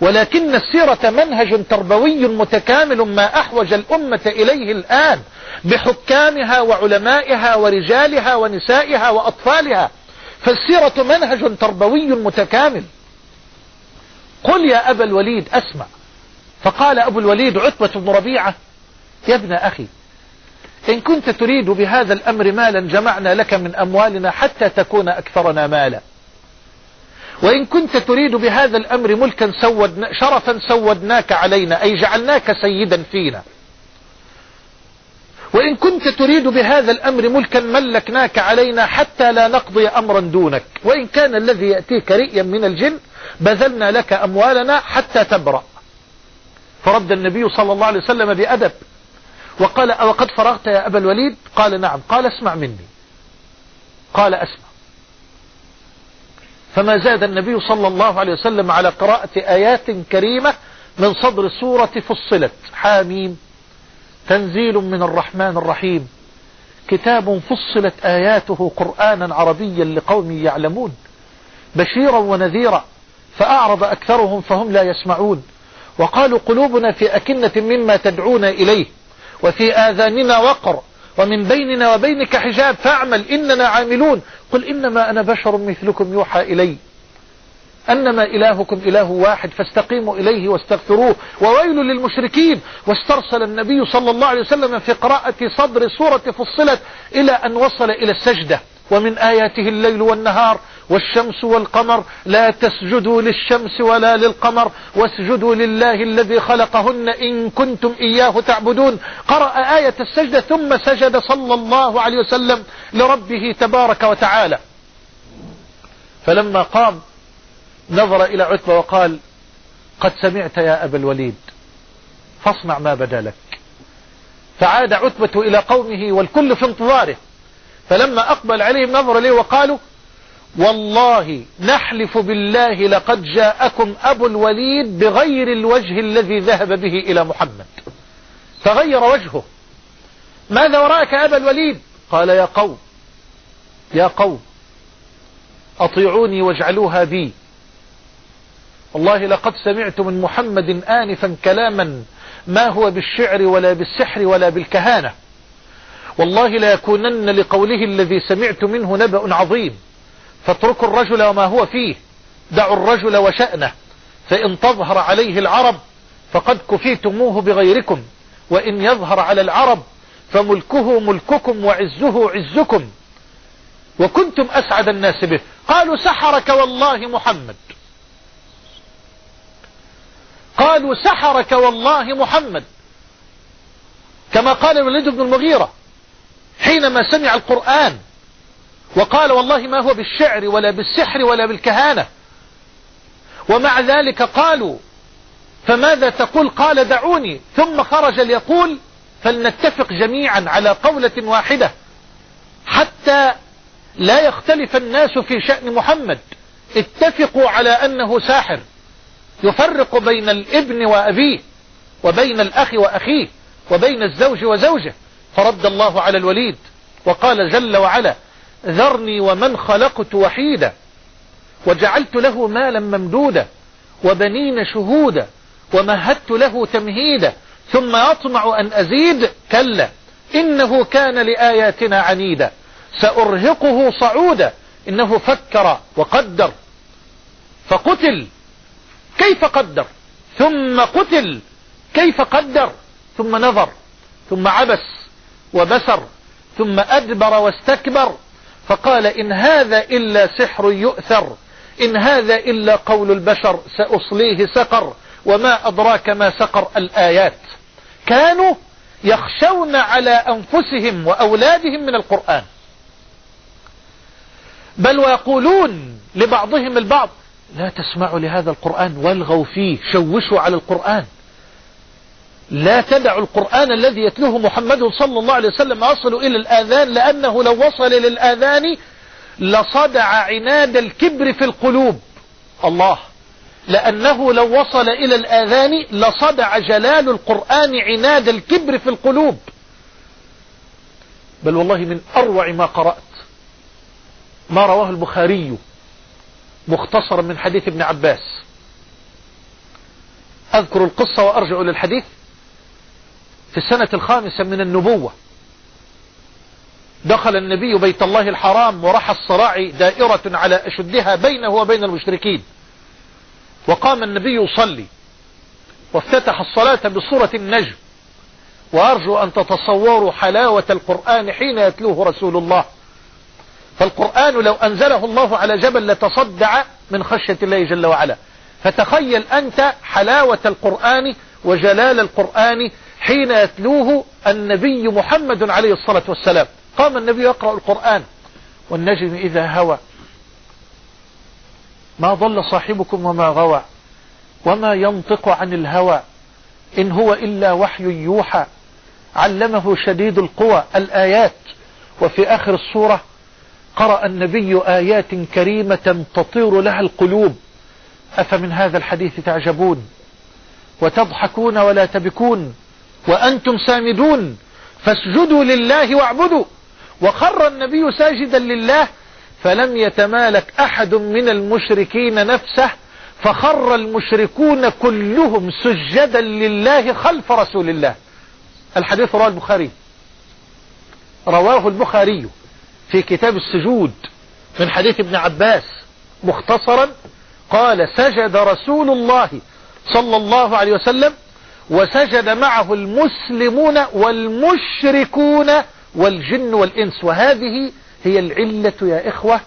ولكن السيرة منهج تربوي متكامل ما أحوج الأمة إليه الآن بحكامها وعلمائها ورجالها ونسائها وأطفالها. فالسيرة منهج تربوي متكامل. قل يا أبا الوليد أسمع. فقال أبو الوليد عتبة بن ربيعة يا ابن أخي إن كنت تريد بهذا الأمر مالا جمعنا لك من أموالنا حتى تكون أكثرنا مالا. وإن كنت تريد بهذا الأمر ملكا سودنا شرفا سودناك علينا أي جعلناك سيدا فينا. وإن كنت تريد بهذا الأمر ملكا ملكناك علينا حتى لا نقضي أمرا دونك. وإن كان الذي يأتيك رئيا من الجن بذلنا لك أموالنا حتى تبرأ. فرد النبي صلى الله عليه وسلم بأدب. وقال أوقد فرغت يا أبا الوليد؟ قال نعم. قال اسمع مني. قال أسمع. فما زاد النبي صلى الله عليه وسلم على قراءة آيات كريمة من صدر سورة فصلت. حاميم. تنزيل من الرحمن الرحيم. كتاب فصلت آياته قرآنا عربيا لقوم يعلمون. بشيرا ونذيرا. فأعرض أكثرهم فهم لا يسمعون. وقالوا قلوبنا في أكنة مما تدعون إليه. وفي آذاننا وقر. ومن بيننا وبينك حجاب فاعمل إننا عاملون. قل إنما أنا بشر مثلكم يوحى إلي. أنما إلهكم إله واحد فاستقيموا إليه واستغفروه. وويل للمشركين. واسترسل النبي صلى الله عليه وسلم في قراءة صدر سورة فصلت إلى أن وصل إلى السجدة. ومن آياته الليل والنهار. والشمس والقمر لا تسجدوا للشمس ولا للقمر واسجدوا لله الذي خلقهن إن كنتم إياه تعبدون. قرأ آية السجدة ثم سجد صلى الله عليه وسلم لربه تبارك وتعالى. فلما قام نظر إلى عتبة وقال قد سمعت يا أبا الوليد فاصنع ما بدا لك. فعاد عتبة إلى قومه والكل في انتظاره. فلما أقبل عليهم نظر إليه وقالوا والله نحلف بالله لقد جاءكم أبو الوليد بغير الوجه الذي ذهب به إلى محمد. تغير وجهه. ماذا وراك أبا الوليد؟ قال يا قوم يا قوم أطيعوني واجعلوها بي. والله لقد سمعت من محمد آنفا كلاما ما هو بالشعر ولا بالسحر ولا بالكهانة. والله لا يكونن لقوله الذي سمعت منه نبأ عظيم. فاتركوا الرجل وما هو فيه. دعوا الرجل وشأنه. فإن تظهر عليه العرب فقد كفيتموه بغيركم. وإن يظهر على العرب فملكه ملككم وعزه عزكم. وكنتم أسعد الناس به. قالوا سحرك والله محمد. قالوا سحرك والله محمد. كما قال الوليد بن المغيرة. حينما سمع القرآن وقال والله ما هو بالشعر ولا بالسحر ولا بالكهانة. ومع ذلك قالوا فماذا تقول؟ قال دعوني. ثم خرج ليقول فلنتفق جميعا على قولة واحدة. حتى لا يختلف الناس في شأن محمد. اتفقوا على أنه ساحر. يفرق بين الابن وأبيه وبين الأخ وأخيه وبين الزوج وزوجه. فرد الله على الوليد وقال جل وعلا ذرني ومن خلقت وحيدا وجعلت له مالا ممدودا وبنين شهودا ومهدت له تمهيدا ثم يطمع أن أزيد كلا إنه كان لآياتنا عنيدا سأرهقه صعودا إنه فكر وقدر. فقتل كيف قدر؟ ثم قتل كيف قدر؟ ثم نظر ثم عبس وبسر ثم أدبر واستكبر. فقال إن هذا إلا سحر يؤثر إن هذا إلا قول البشر سأصليه سقر وما أدراك ما سقر الآيات. كانوا يخشون على أنفسهم وأولادهم من القرآن. بل ويقولون لبعضهم البعض لا تسمعوا لهذا القرآن والغوا فيه شوشوا على القرآن. لا تدعوا القرآن الذي يتلوه محمد صلى الله عليه وسلم يصل إلى الآذان لأنه لو وصل للآذان لصدع عناد الكبر في القلوب. الله. لأنه لو وصل إلى الآذان لصدع جلال القرآن عناد الكبر في القلوب. بل والله من أروع ما قرأت. ما رواه البخاري مختصرا من حديث ابن عباس. أذكر القصة وأرجع للحديث في السنة الخامسة من النبوة. دخل النبي بيت الله الحرام ورحى الصراع دائرة على أشدها بينه وبين المشركين. وقام النبي يصلي. وافتتح الصلاة بصورة النجم. وأرجو أن تتصوروا حلاوة القرآن حين يتلوه رسول الله. فالقرآن لو أنزله الله على جبل لتصدع من خشية الله جل وعلا. فتخيل أنت حلاوة القرآن وجلال القرآن حين يتلوه النبي محمد عليه الصلاة والسلام. قام النبي يقرأ القرآن. والنجم إذا هوى. ما ضل صاحبكم وما غوى. وما ينطق عن الهوى. إن هو إلا وحي يوحى. علمه شديد القوى. الآيات. وفي آخر السورة. قرأ النبي آيات كريمة تطير لها القلوب. أفمن هذا الحديث تعجبون؟ وتضحكون ولا تبكون؟ وأنتم سامدون فاسجدوا لله واعبدوا. وخر النبي ساجدا لله فلم يتمالك أحد من المشركين نفسه فخر المشركون كلهم سجدا لله خلف رسول الله. الحديث رواه البخاري. رواه البخاري في كتاب السجود من حديث ابن عباس مختصرا قال سجد رسول الله صلى الله عليه وسلم وسجد معه المسلمون والمشركون والجن والإنس. وهذه هي العلة يا إخوة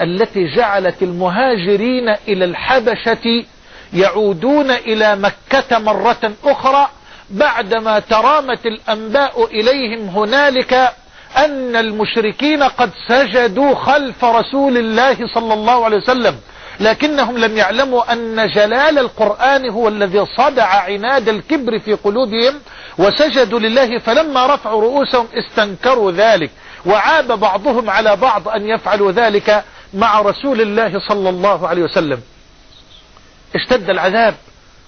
التي جعلت المهاجرين إلى الحبشة يعودون إلى مكة مرة أخرى بعدما ترامت الأنباء إليهم هنالك أن المشركين قد سجدوا خلف رسول الله صلى الله عليه وسلم. لكنهم لم يعلموا أن جلال القرآن هو الذي صدع عناد الكبر في قلوبهم وسجدوا لله فلما رفعوا رؤوسهم استنكروا ذلك وعاب بعضهم على بعض أن يفعلوا ذلك مع رسول الله صلى الله عليه وسلم. اشتد العذاب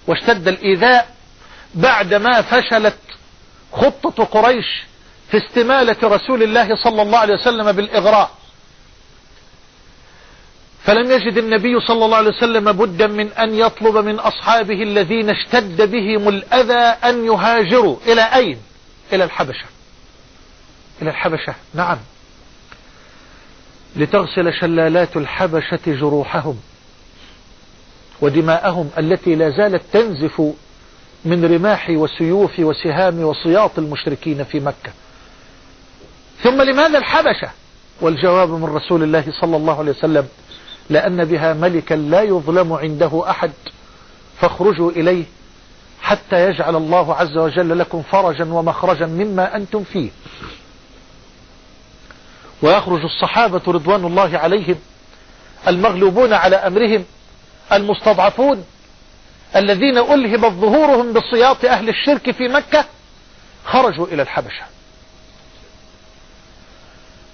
واشتد الإيذاء بعدما فشلت خطة قريش في استمالة رسول الله صلى الله عليه وسلم بالإغراء. فلم يجد النبي صلى الله عليه وسلم بدا من أن يطلب من أصحابه الذين اشتد بهم الأذى أن يهاجروا. إلى أين؟ إلى الحبشة. إلى الحبشة. نعم. لتغسل شلالات الحبشة جروحهم ودماءهم التي لا زالت تنزف من رماح وسيوف وسهام وصياط المشركين في مكة. ثم لماذا الحبشة؟ والجواب من رسول الله صلى الله عليه وسلم لأن بها ملكا لا يظلم عنده أحد. فاخرجوا إليه حتى يجعل الله عز وجل لكم فرجا ومخرجا مما أنتم فيه. ويخرج الصحابة رضوان الله عليهم المغلوبون على أمرهم المستضعفون الذين ألهبت ظهورهم بصياط أهل الشرك في مكة خرجوا إلى الحبشة.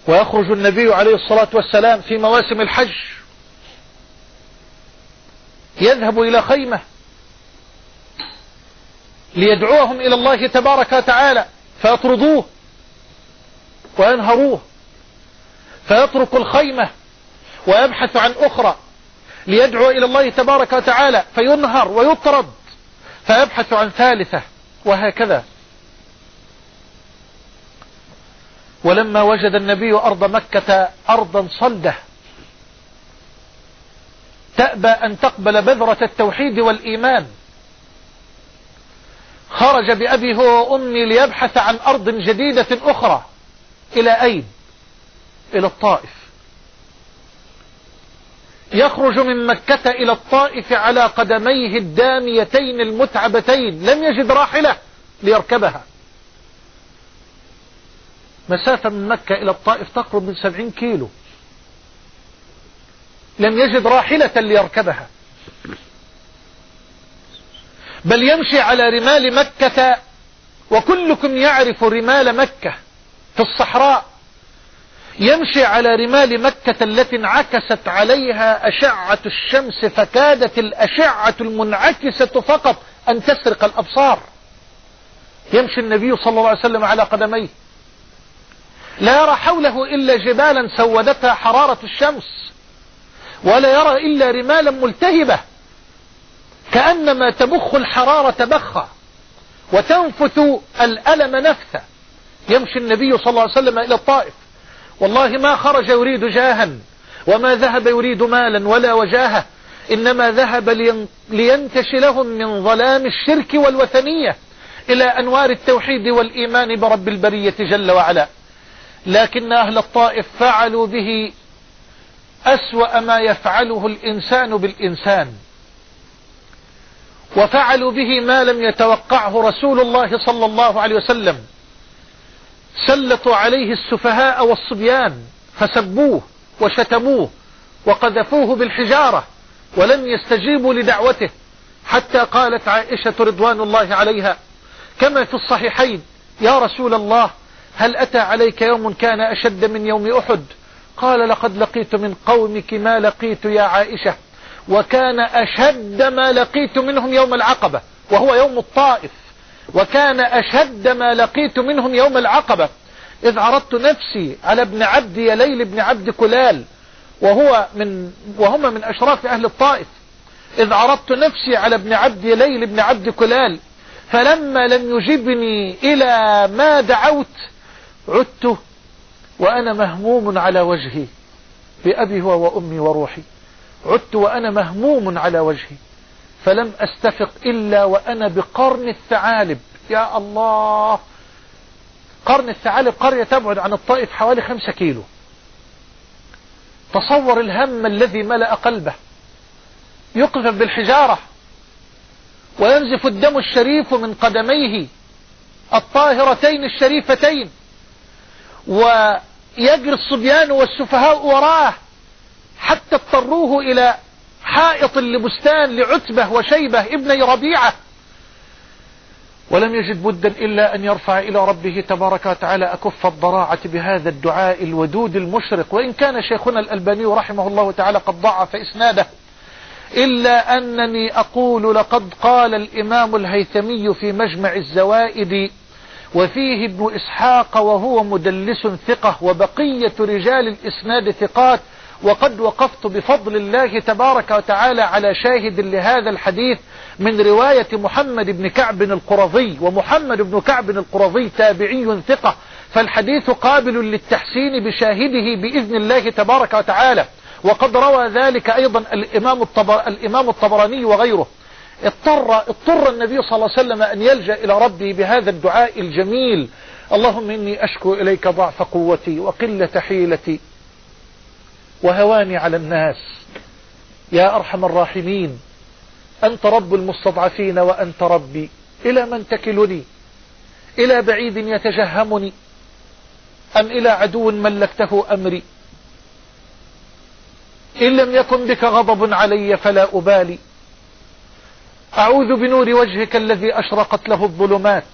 ويخرج النبي عليه الصلاة والسلام في مواسم الحج يذهب إلى خيمة ليدعوهم إلى الله تبارك وتعالى فيطردوه وينهروه فيترك الخيمة ويبحث عن أخرى ليدعو إلى الله تبارك وتعالى فينهر ويطرد فيبحث عن ثالثة وهكذا. ولما وجد النبي أرض مكة أرضا صلدة تأبى أن تقبل بذرة التوحيد والإيمان. خرج بأبي هو وأمي ليبحث عن أرض جديدة أخرى. إلى أين؟ إلى الطائف. يخرج من مكة إلى الطائف على قدميه الداميتين المتعبتين. لم يجد راحلة ليركبها. مسافة من مكة إلى الطائف تقرب من سبعين كيلو. لم يجد راحلة ليركبها. بل يمشي على رمال مكة وكلكم يعرف رمال مكة في الصحراء. يمشي على رمال مكة التي انعكست عليها أشعة الشمس فكادت الأشعة المنعكسة فقط أن تسرق الأبصار. يمشي النبي صلى الله عليه وسلم على قدميه. لا يرى حوله إلا جبالا سودتها حرارة الشمس. ولا يرى إلا رمالا ملتهبة كأنما تبخ الحرارة بخة وتنفث الألم نفثا. يمشي النبي صلى الله عليه وسلم إلى الطائف. والله ما خرج يريد جاها وما ذهب يريد مالا ولا وجاهه إنما ذهب لينتش لهم من ظلام الشرك والوثنية إلى أنوار التوحيد والإيمان برب البرية جل وعلا. لكن أهل الطائف فعلوا به أسوأ ما يفعله الإنسان بالإنسان. وفعلوا به ما لم يتوقعه رسول الله صلى الله عليه وسلم. سلطوا عليه السفهاء والصبيان فسبوه وشتموه وقذفوه بالحجارة ولم يستجيبوا لدعوته. حتى قالت عائشة رضوان الله عليها كما في الصحيحين يا رسول الله هل أتى عليك يوم كان أشد من يوم أحد قال لقد لقيت من قومك ما لقيت يا عائشة وكان أشد ما لقيت منهم يوم العقبة وهو يوم الطائف وكان أشد ما لقيت منهم يوم العقبة. إذ عرضت نفسي على ابن عبد يليل ابن عبد كلال وهو من وهم من أشراف أهل الطائف. إذ عرضت نفسي على ابن عبد يليل ابن عبد كلال فلما لم يجبني إلى ما دعوت عدت وأنا مهموم على وجهي. بأبي هو وأمي وروحي. عدت وأنا مهموم على وجهي. فلم أستفق إلا وأنا بقرن الثعالب. يا الله! قرن الثعالب قرية تبعد عن الطائف حوالي خمسة كيلو. تصور الهم الذي ملأ قلبه. يقذف بالحجارة. وينزف الدم الشريف من قدميه. الطاهرتين الشريفتين. ويجري الصبيان والسفهاء وراه حتى اضطروه إلى حائط لبستان لعتبة وشيبة ابني ربيعة. ولم يجد بدا إلا أن يرفع إلى ربه تبارك وتعالى أكف الضراعة بهذا الدعاء الودود المشرق. وإن كان شيخنا الألباني رحمه الله تعالى قد ضعف إسناده. إلا أنني أقول لقد قال الإمام الهيثمي في مجمع الزوائد وفيه ابن إسحاق وهو مدلس ثقة وبقية رجال الإسناد ثقات وقد وقفت بفضل الله تبارك وتعالى على شاهد لهذا الحديث من رواية محمد بن كعب القرظي ومحمد بن كعب القرظي تابعي ثقة فالحديث قابل للتحسين بشاهده بإذن الله تبارك وتعالى وقد روى ذلك أيضا الإمام, الطبر الإمام الطبراني وغيره. اضطر, اضطر النبي صلى الله عليه وسلم أن يلجأ إلى ربه بهذا الدعاء الجميل. اللهم إني أشكو إليك ضعف قوتي وقلة حيلتي وهواني على الناس. يا أرحم الراحمين أنت رب المستضعفين وأنت ربي. إلى من تكلني؟ إلى بعيد يتجهمني؟ أم إلى عدو ملكته أمري؟ إن لم يكن بك غضب علي فلا أبالي. أعوذ بنور وجهك الذي أشرقت له الظلمات.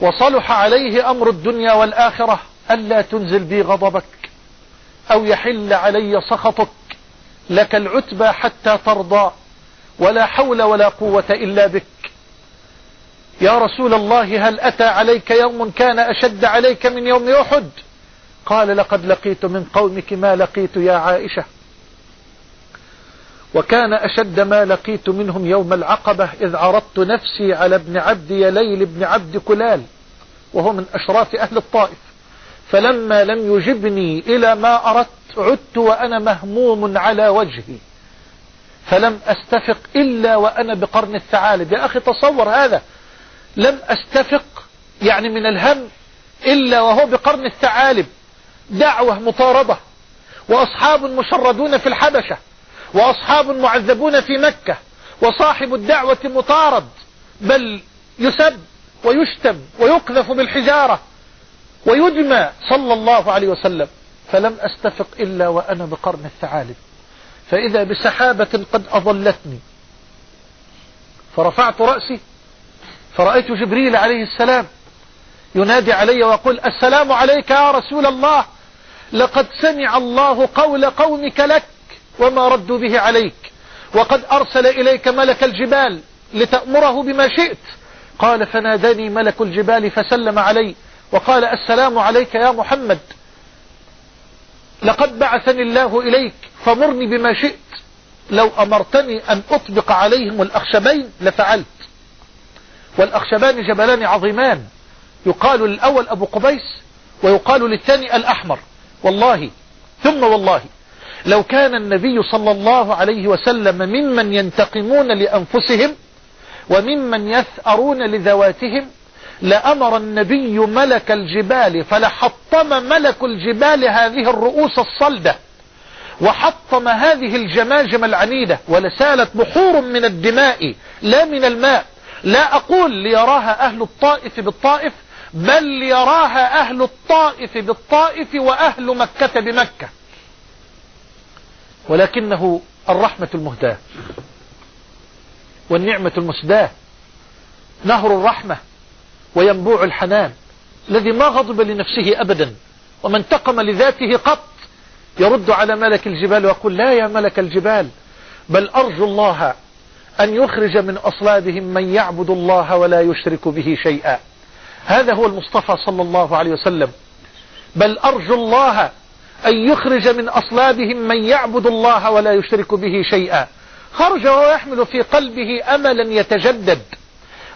وصلح عليه أمر الدنيا والآخرة ألا تنزل بي غضبك أو يحل علي سخطك لك العتبى حتى ترضى ولا حول ولا قوة إلا بك. يا رسول الله هل أتى عليك يوم كان أشد عليك من يوم أحد؟ قال لقد لقيت من قومك ما لقيت يا عائشة. وكان أشد ما لقيت منهم يوم العقبة إذ عرضت نفسي على ابن عبد يليل بن عبد كلال وهو من أشراف أهل الطائف. فلما لم يجبني إلى ما أردت عدت وأنا مهموم على وجهي. فلم أستفق إلا وأنا بقرن الثعالب. يا أخي تصور هذا. لم أستفق يعني من الهم إلا وهو بقرن الثعالب. دعوة مطاردة. وأصحاب مشردون في الحبشة. وأصحاب معذبون في مكة وصاحب الدعوة مطارد بل يسب ويشتم ويقذف بالحجارة ويدمى صلى الله عليه وسلم. فلم أستفق إلا وأنا بقرن الثعالب. فإذا بسحابة قد أضلتني. فرفعت رأسي فرأيت جبريل عليه السلام ينادي علي ويقول السلام عليك يا رسول الله لقد سمع الله قول قومك لك وما ردوا به عليك. وقد أرسل إليك ملك الجبال لتأمره بما شئت. قال فناداني ملك الجبال فسلم علي. وقال السلام عليك يا محمد. لقد بعثني الله إليك فمرني بما شئت. لو أمرتني أن أطبق عليهم الأخشبين لفعلت. والأخشبان جبلان عظيمان. يقال للأول أبو قبيس ويقال للثاني الأحمر. والله ثم والله. لو كان النبي صلى الله عليه وسلم ممن ينتقمون لأنفسهم وممن يثأرون لذواتهم لأمر النبي ملك الجبال فلحطم ملك الجبال هذه الرؤوس الصلدة وحطم هذه الجماجم العنيدة ولسالت بحور من الدماء لا من الماء لا أقول ليراها أهل الطائف بالطائف بل ليراها أهل الطائف بالطائف وأهل مكة بمكة. ولكنه الرحمة المهداة والنعمة المسداة. نهر الرحمة وينبوع الحنان الذي ما غضب لنفسه أبدا وما انتقم لذاته قط يرد على ملك الجبال ويقول لا يا ملك الجبال بل أرجو الله أن يخرج من أصلابهم من يعبد الله ولا يشرك به شيئا. هذا هو المصطفى صلى الله عليه وسلم. بل أرجو الله أن يخرج من أصلابهم من يعبد الله ولا يشرك به شيئا. خرج وهو يحمل في قلبه أملا يتجدد.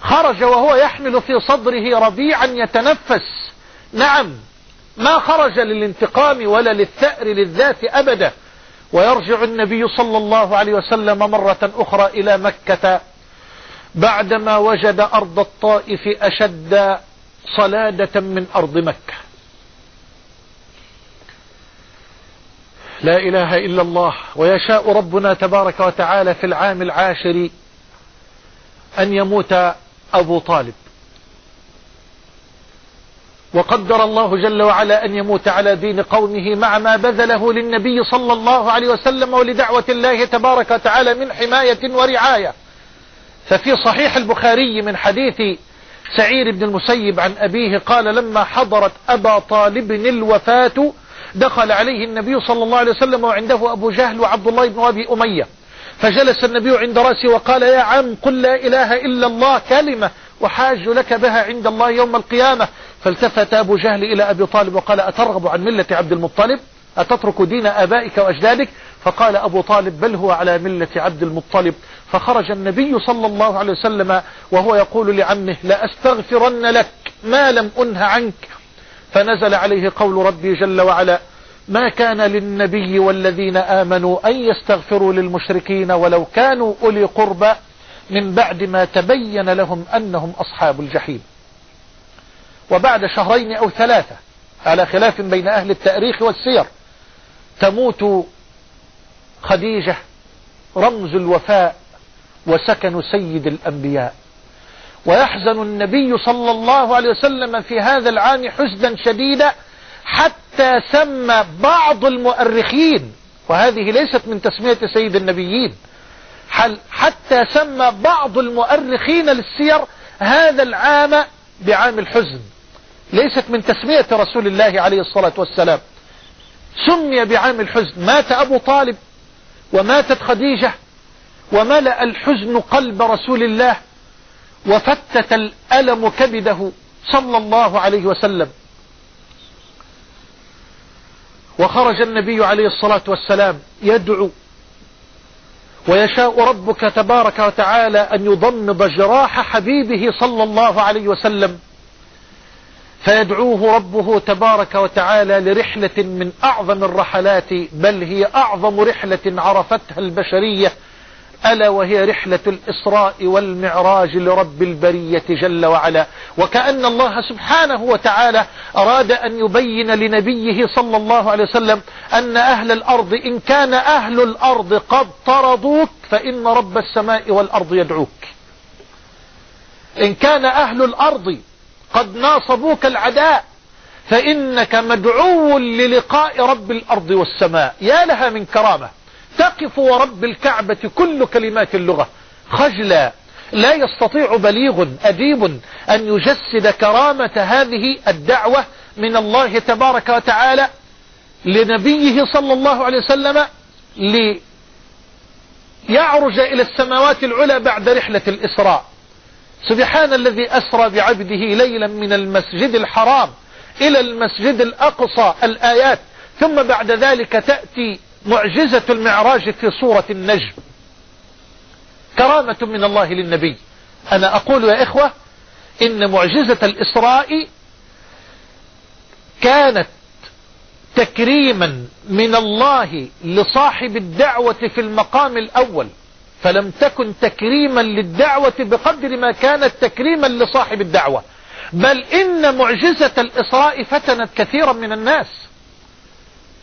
خرج وهو يحمل في صدره ربيعا يتنفس. نعم ما خرج للانتقام ولا للثأر للذات أبدا. ويرجع النبي صلى الله عليه وسلم مرة أخرى إلى مكة بعدما وجد أرض الطائف أشد صلادة من أرض مكة. لا إله إلا الله ويشاء ربنا تبارك وتعالى في العام العاشر أن يموت أبو طالب. وقدر الله جل وعلا أن يموت على دين قومه مع ما بذله للنبي صلى الله عليه وسلم ولدعوة الله تبارك وتعالى من حماية ورعاية. ففي صحيح البخاري من حديث سعير بن المسيب عن أبيه قال لما حضرت أبا طالب الوفاة دخل عليه النبي صلى الله عليه وسلم وعنده أبو جهل وعبد الله بن أبي أمية. فجلس النبي عند رأسه وقال يا عم قل لا إله إلا الله كلمة وحاج لك بها عند الله يوم القيامة. فالتفت أبو جهل إلى أبي طالب وقال أترغب عن ملة عبد المطلب؟ أتترك دين آبائك وأجدادك? فقال أبو طالب بل هو على ملة عبد المطلب. فخرج النبي صلى الله عليه وسلم وهو يقول لعمه لأستغفرن لك ما لم أنه عنك. فنزل عليه قول ربي جل وعلا ما كان للنبي والذين آمنوا أن يستغفروا للمشركين ولو كانوا أولي قربى من بعد ما تبين لهم أنهم أصحاب الجحيم وبعد شهرين أو ثلاثة على خلاف بين أهل التأريخ والسير تموت خديجة رمز الوفاء وسكن سيد الأنبياء. ويحزن النبي صلى الله عليه وسلم في هذا العام حزنا شديدا حتى سمى بعض المؤرخين وهذه ليست من تسمية سيد النبيين حتى سمى بعض المؤرخين للسير هذا العام بعام الحزن. ليست من تسمية رسول الله عليه الصلاة والسلام. سمي بعام الحزن مات أبو طالب وماتت خديجة وملأ الحزن قلب رسول الله وفتت الألم كبده صلى الله عليه وسلم. وخرج النبي عليه الصلاة والسلام يدعو ويشاء ربك تبارك وتعالى أن يضمد جراح حبيبه صلى الله عليه وسلم. فيدعوه ربه تبارك وتعالى لرحلة من أعظم الرحلات بل هي أعظم رحلة عرفتها البشرية ألا وهي رحلة الإسراء والمعراج لرب البرية جل وعلا. وكأن الله سبحانه وتعالى أراد أن يبين لنبيه صلى الله عليه وسلم أن أهل الأرض إن كان أهل الأرض قد طردوك فإن رب السماء والأرض يدعوك. إن كان أهل الأرض قد ناصبوك العداء فإنك مدعو للقاء رب الأرض والسماء. يا لها من كرامة. تقف ورب الكعبة كل كلمات اللغة. خجلا. لا يستطيع بليغ أديب أن يجسد كرامة هذه الدعوة من الله تبارك وتعالى لنبيه صلى الله عليه وسلم ليعرج إلى السماوات العلى بعد رحلة الإسراء. سبحان الذي أسرى بعبده ليلا من المسجد الحرام إلى المسجد الأقصى الآيات. ثم بعد ذلك تأتي معجزة المعراج في صورة النجم. كرامة من الله للنبي. أنا أقول يا إخوة إن معجزة الإسراء كانت تكريما من الله لصاحب الدعوة في المقام الأول فلم تكن تكريما للدعوة بقدر ما كانت تكريما لصاحب الدعوة. بل إن معجزة الإسراء فتنت كثيرا من الناس.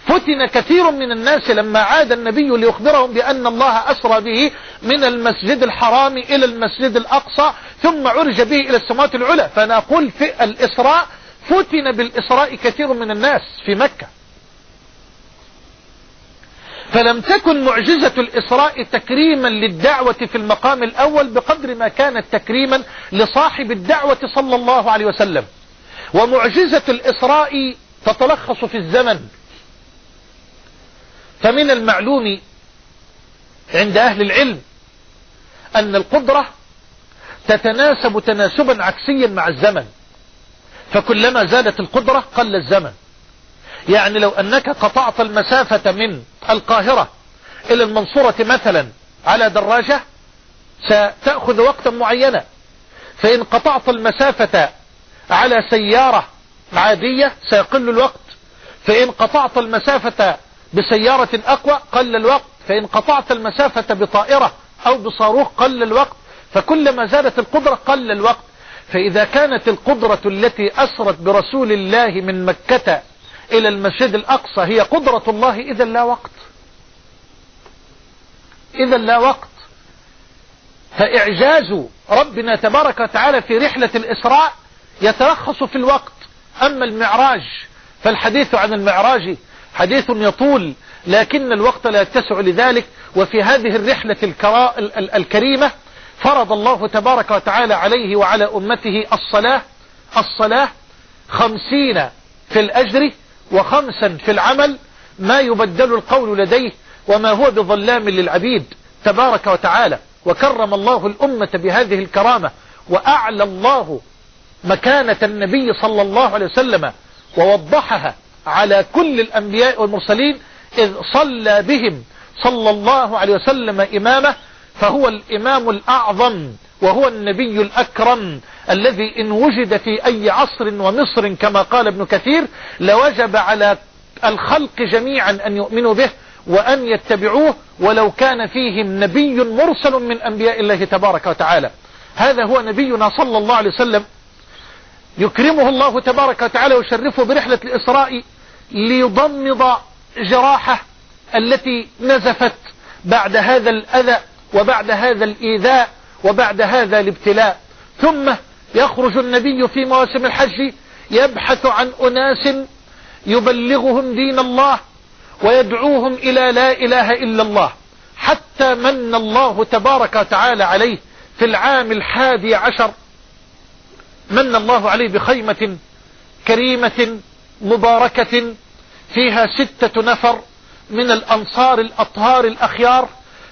فتن كثير من الناس لما عاد النبي ليخبرهم بأن الله أسرى به من المسجد الحرام إلى المسجد الأقصى ثم عرج به إلى السماوات العلى. فأنا أقول في الإسراء فتن بالإسراء كثير من الناس في مكة. فلم تكن معجزة الإسراء تكريما للدعوة في المقام الأول بقدر ما كانت تكريما لصاحب الدعوة صلى الله عليه وسلم. ومعجزة الإسراء تتلخص في الزمن. فمن المعلوم عند أهل العلم أن القدرة تتناسب تناسبا عكسيا مع الزمن. فكلما زادت القدرة قل الزمن. يعني لو أنك قطعت المسافة من القاهرة إلى المنصورة مثلا على دراجة ستأخذ وقتا معينا. فإن قطعت المسافة على سيارة عادية سيقل الوقت. فإن قطعت المسافة بسيارة أقوى قل الوقت فإن قطعت المسافة بطائرة أو بصاروخ قل الوقت فكلما زادت القدرة قل الوقت. فإذا كانت القدرة التي أسرت برسول الله من مكة إلى المسجد الأقصى هي قدرة الله إذا لا وقت. إذا لا وقت. فإعجاز ربنا تبارك وتعالى في رحلة الإسراء يتلخص في الوقت. أما المعراج فالحديث عن المعراج حديث يطول لكن الوقت لا يتسع لذلك. وفي هذه الرحلة الكريمة فرض الله تبارك وتعالى عليه وعلى أمته الصلاة الصلاة خمسين في الأجر وخمسا في العمل ما يبدل القول لديه وما هو بظلام للعبيد تبارك وتعالى. وكرم الله الأمة بهذه الكرامة وأعلى الله مكانة النبي صلى الله عليه وسلم ووضحها على كل الأنبياء والمرسلين إذ صلى بهم صلى الله عليه وسلم إمامه فهو الإمام الأعظم وهو النبي الأكرم الذي إن وجد في أي عصر ومصر كما قال ابن كثير لوجب على الخلق جميعا أن يؤمنوا به وأن يتبعوه ولو كان فيهم نبي مرسل من أنبياء الله تبارك وتعالى. هذا هو نبينا صلى الله عليه وسلم. يكرمه الله تبارك وتعالى ويشرفه برحلة الإسراء ليضمض جراحة التي نزفت بعد هذا الأذى وبعد هذا الإيذاء وبعد هذا الابتلاء. ثم يخرج النبي في مواسم الحج يبحث عن أناس يبلغهم دين الله ويدعوهم إلى لا إله إلا الله. حتى من الله تبارك وتعالى عليه في العام الحادي عشر. من الله عليه بخيمة كريمة مباركة فيها ستة نفر من الأنصار الأطهار الأخيار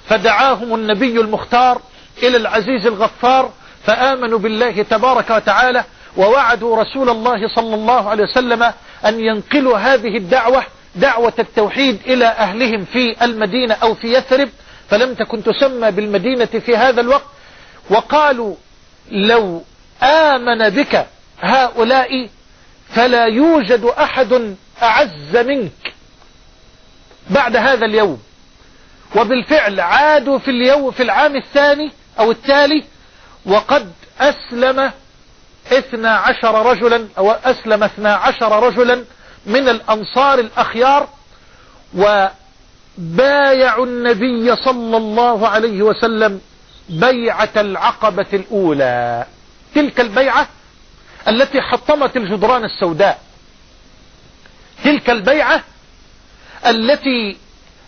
فدعاهم النبي المختار إلى العزيز الغفار فآمنوا بالله تبارك وتعالى ووعدوا رسول الله صلى الله عليه وسلم أن ينقلوا هذه الدعوة دعوة التوحيد إلى أهلهم في المدينة أو في يثرب فلم تكن تسمى بالمدينة في هذا الوقت وقالوا لو آمن بك هؤلاء فلا يوجد أحد أعز منك. بعد هذا اليوم وبالفعل عادوا في اليوم في العام الثاني أو التالي وقد أسلم اثنى عشر رجلا أو أسلم اثنى عشر رجلا من الأنصار الأخيار وبايعوا النبي صلى الله عليه وسلم بيعة العقبة الأولى. تلك البيعة التي حطمت الجدران السوداء. تلك البيعة التي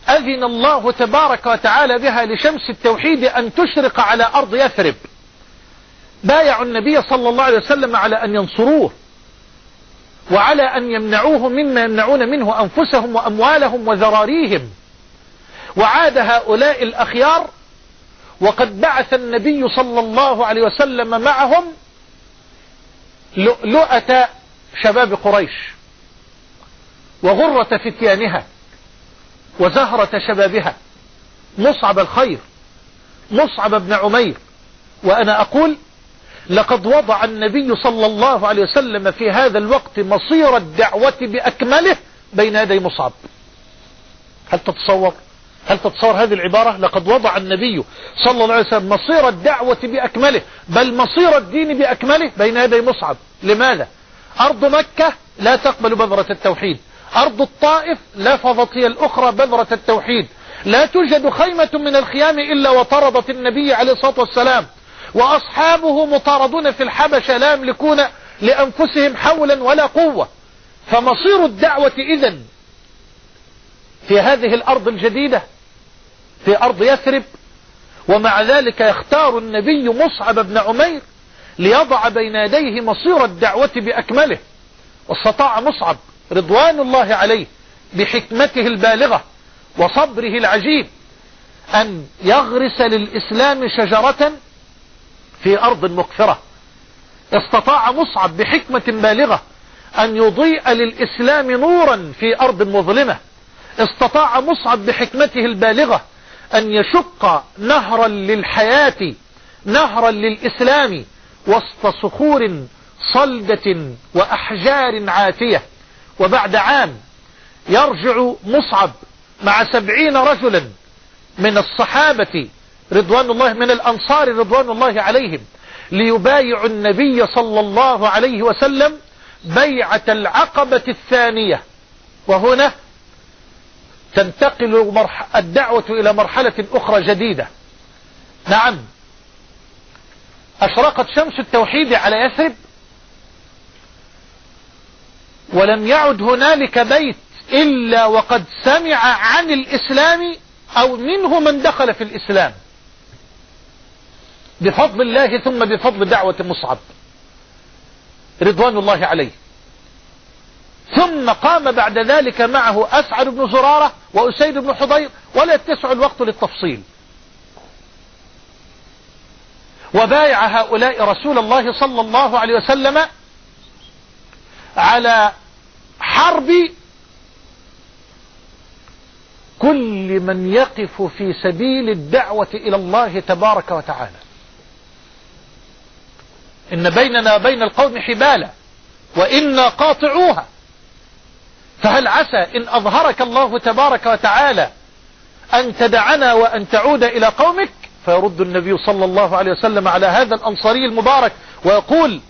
أذن الله تبارك وتعالى بها لشمس التوحيد أن تشرق على أرض يثرب. بايعوا النبي صلى الله عليه وسلم على أن ينصروه وعلى أن يمنعوه مما يمنعون منه أنفسهم وأموالهم وذراريهم. وعاد هؤلاء الأخيار وقد بعث النبي صلى الله عليه وسلم معهم لؤلؤة شباب قريش وغرة فتيانها وزهرة شبابها مصعب الخير مصعب بن عمير. وأنا أقول لقد وضع النبي صلى الله عليه وسلم في هذا الوقت مصير الدعوة بأكمله بين يدي مصعب. هل تتصور؟ هل تتصور هذه العبارة؟ لقد وضع النبي صلى الله عليه وسلم مصير الدعوة بأكمله بل مصير الدين بأكمله بين يدي مصعب. لماذا؟ أرض مكة لا تقبل بذرة التوحيد. أرض الطائف لفظت هي الأخرى بذرة التوحيد. لا توجد خيمة من الخيام إلا وطردت النبي عليه الصلاة والسلام. وأصحابه مطاردون في الحبشة لا يملكون لأنفسهم حولا ولا قوة. فمصير الدعوة إذن في هذه الأرض الجديدة في أرض يثرب. ومع ذلك يختار النبي مصعب بن عمير ليضع بين يديه مصير الدعوة بأكمله. واستطاع مصعب رضوان الله عليه بحكمته البالغة وصبره العجيب أن يغرس للإسلام شجرة في أرض مكفرة استطاع مصعب بحكمة بالغة أن يضيء للإسلام نورا في أرض مظلمة. استطاع مصعب بحكمته البالغة أن يشق نهرا للحياة نهرا للإسلام وسط صخور صلدة وأحجار عاتية. وبعد عام يرجع مصعب مع سبعين رجلا من الصحابة رضوان الله من الأنصار رضوان الله عليهم ليبايع النبي صلى الله عليه وسلم بيعة العقبة الثانية. وهنا تنتقل الدعوة إلى مرحلة أخرى جديدة. نعم. أشرقت شمس التوحيد على يثرب ولم يعد هنالك بيت إلا وقد سمع عن الإسلام أو منه من دخل في الإسلام. بفضل الله ثم بفضل دعوة مصعب رضوان الله عليه. ثم قام بعد ذلك معه أسعد بن زرارة وأسيد بن حضير ولا يتسع الوقت للتفصيل. وبايع هؤلاء رسول الله صلى الله عليه وسلم على حرب كل من يقف في سبيل الدعوة إلى الله تبارك وتعالى. إن بيننا وبين القوم حبالا وإنا قاطعوها. فهل عسى إن أظهرك الله تبارك وتعالى أن تدعنا وأن تعود إلى قومك؟ فيرد النبي صلى الله عليه وسلم على هذا الأنصاري المبارك ويقول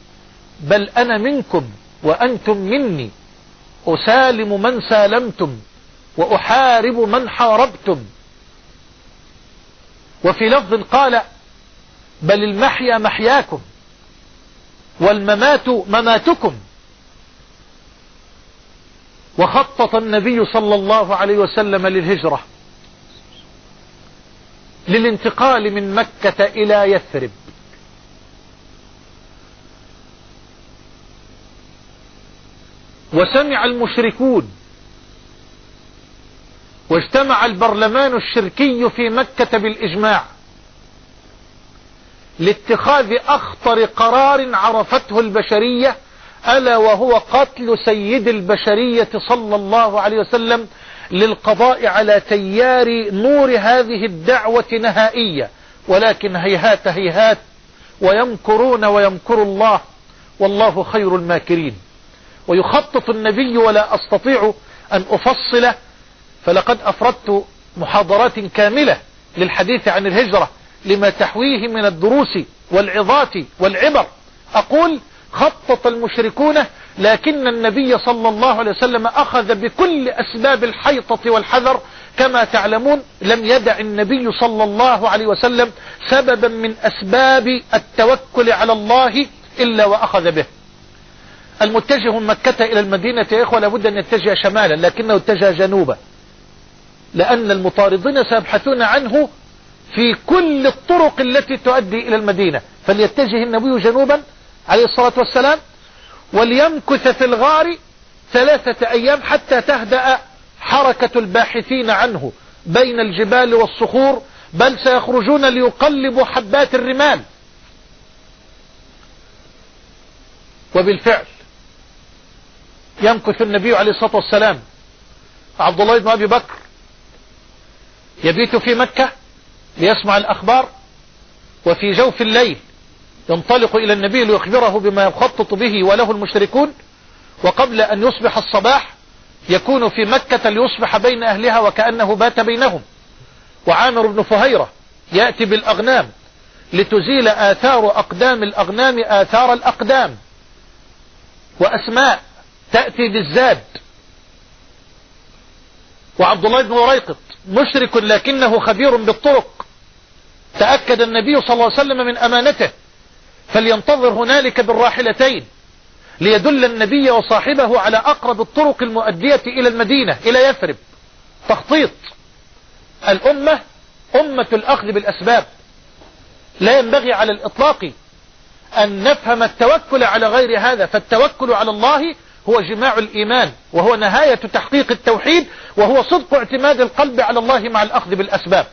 بل أنا منكم وأنتم مني أسالم من سالمتم وأحارب من حاربتم. وفي لفظ قال بل المحيا محياكم والممات مماتكم. وخطط النبي صلى الله عليه وسلم للهجرة. للانتقال من مكة إلى يثرب. وسمع المشركون واجتمع البرلمان الشركي في مكة بالإجماع لاتخاذ أخطر قرار عرفته البشرية ألا وهو قتل سيد البشرية صلى الله عليه وسلم للقضاء على تيار نور هذه الدعوة نهائية. ولكن هيهات هيهات ويمكرون ويمكر الله. والله خير الماكرين. ويخطط النبي ولا أستطيع أن أفصل فلقد أفردت محاضرات كاملة للحديث عن الهجرة لما تحويه من الدروس والعظات والعبر. أقول خطط المشركون لكن النبي صلى الله عليه وسلم أخذ بكل أسباب الحيطة والحذر كما تعلمون لم يدع النبي صلى الله عليه وسلم سببا من أسباب التوكل على الله إلا وأخذ به. المتجه من مكة إلى المدينة يا إخوة لابد أن يتجه شمالا لكنه اتجه جنوبا لأن المطاردين سيبحثون عنه في كل الطرق التي تؤدي إلى المدينة. فليتجه النبي جنوبا عليه الصلاة والسلام وليمكث في الغار ثلاثة أيام حتى تهدأ حركة الباحثين عنه بين الجبال والصخور بل سيخرجون ليقلبوا حبات الرمال. وبالفعل يمكث النبي عليه الصلاة والسلام عبد الله بن أبي بكر يبيت في مكة ليسمع الأخبار وفي جوف الليل ينطلق إلى النبي ليخبره بما يخطط به وله المشركون وقبل أن يصبح الصباح يكون في مكة ليصبح بين أهلها وكأنه بات بينهم. وعامر بن فهيرة يأتي بالأغنام لتزيل آثار أقدام الأغنام آثار الأقدام. وأسماء تأتي بالزاد. وعبد الله بن وريقط مشرك لكنه خبير بالطرق. تأكد النبي صلى الله عليه وسلم من أمانته. فلينتظر هنالك بالراحلتين ليدل النبي وصاحبه على أقرب الطرق المؤدية إلى المدينة إلى يثرب. تخطيط. الأمة أمة الأخذ بالأسباب. لا ينبغي على الإطلاق أن نفهم التوكل على غير هذا فالتوكل على الله هو جماع الإيمان وهو نهاية تحقيق التوحيد وهو صدق اعتماد القلب على الله مع الأخذ بالأسباب.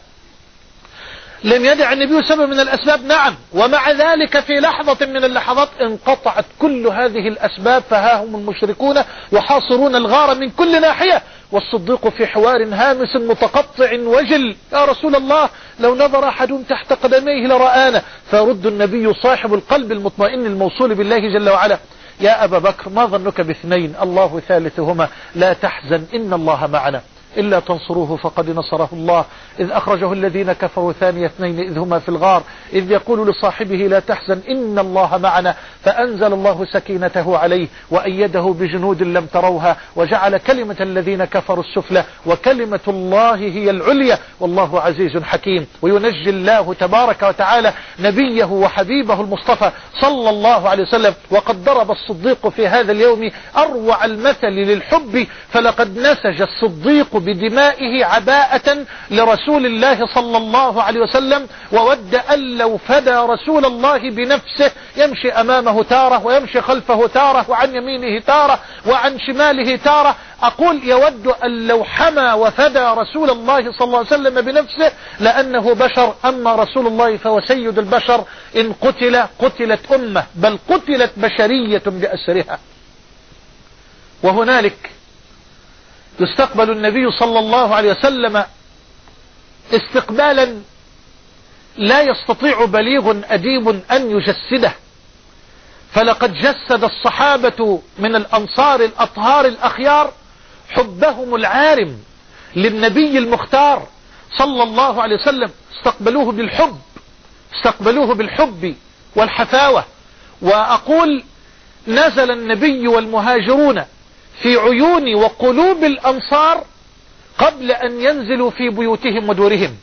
لم يدع النبي سبب من الأسباب نعم. ومع ذلك في لحظة من اللحظات انقطعت كل هذه الأسباب فها هم المشركون يحاصرون الغار من كل ناحية. والصديق في حوار هامس متقطع وجل يا رسول الله لو نظر أحد تحت قدميه لرآنا. فيرد النبي صاحب القلب المطمئن الموصول بالله جل وعلا يا أبا بكر ما ظنك باثنين؟ الله ثالثهما. لا تحزن إن الله معنا. إلا تنصروه فقد نصره الله. إذ أخرجه الذين كفروا ثاني اثنين إذ هما في الغار. إذ يقول لصاحبه لا تحزن إن الله معنا. فأنزل الله سكينته عليه وأيده بجنود لم تروها وجعل كلمة الذين كفروا السفلى وكلمة الله هي العليا. والله عزيز حكيم. وينجي الله تبارك وتعالى نبيه وحبيبه المصطفى صلى الله عليه وسلم. وقد ضرب الصديق في هذا اليوم أروع المثل للحب. فلقد نسج الصديق بدمائه عباءة لرسول الله صلى الله عليه وسلم وود أن لو فدى رسول الله بنفسه يمشي أمامه تارة ويمشي خلفه تارة وعن يمينه تارة وعن شماله تارة. أقول يود أن لو حمى وفدى رسول الله صلى الله عليه وسلم بنفسه لأنه بشر. أما رسول الله فهو سيد البشر. إن قتل قتلت أمة بل قتلت بشرية بأسرها. وهنالك يستقبل النبي صلى الله عليه وسلم استقبالا لا يستطيع بليغ أديب أن يجسده. فلقد جسد الصحابة من الأنصار الأطهار الأخيار حبهم العارم للنبي المختار صلى الله عليه وسلم. استقبلوه بالحب استقبلوه بالحب والحفاوة. وأقول نزل النبي والمهاجرون في عيون وقلوب الأنصار قبل أن ينزلوا في بيوتهم ودورهم.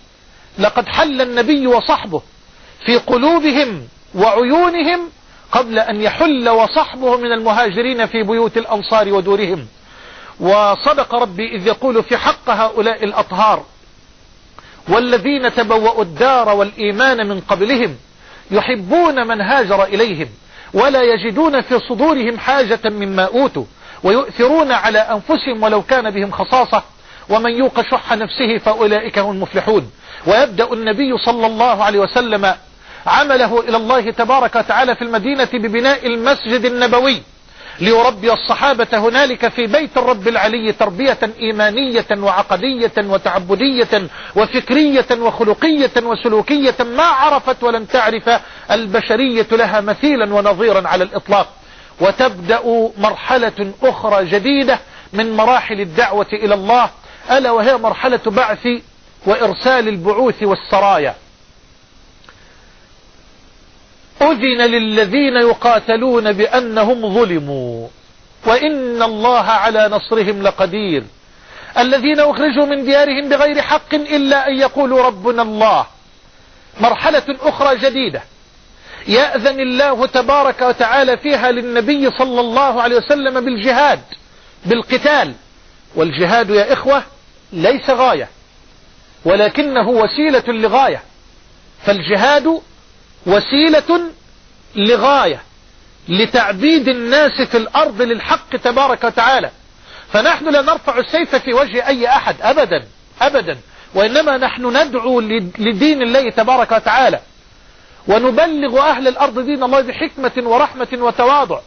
لقد حل النبي وصحبه في قلوبهم وعيونهم قبل أن يحل وصحبه من المهاجرين في بيوت الأنصار ودورهم. وصدق ربي إذ يقول في حق هؤلاء الأطهار والذين تبوأوا الدار والإيمان من قبلهم يحبون من هاجر إليهم ولا يجدون في صدورهم حاجة مما أوتوا. ويؤثرون على أنفسهم ولو كان بهم خصاصة. ومن يوق شح نفسه فأولئك هم المفلحون. ويبدأ النبي صلى الله عليه وسلم عمله إلى الله تبارك وتعالى في المدينة ببناء المسجد النبوي. ليربي الصحابة هنالك في بيت الرب العلي تربية إيمانية وعقدية وتعبدية وفكرية وخلقية وسلوكية ما عرفت ولن تعرف البشرية لها مثيلا ونظيرا على الإطلاق. وتبدأ مرحلة أخرى جديدة من مراحل الدعوة إلى الله ألا وهي مرحلة بعث وإرسال البعوث والسرايا. أذن للذين يقاتلون بأنهم ظلموا وإن الله على نصرهم لقدير. الذين أخرجوا من ديارهم بغير حق إلا أن يقولوا ربنا الله. مرحلة أخرى جديدة. يأذن الله تبارك وتعالى فيها للنبي صلى الله عليه وسلم بالجهاد بالقتال. والجهاد يا إخوة ليس غاية ولكنه وسيلة لغاية. فالجهاد وسيلة لغاية لتعبيد الناس في الأرض للحق تبارك وتعالى. فنحن لا نرفع السيف في وجه أي أحد أبدا أبدا. وإنما نحن ندعو لدين الله تبارك وتعالى. ونبلغ أهل الأرض دين الله بحكمة ورحمة وتواضع.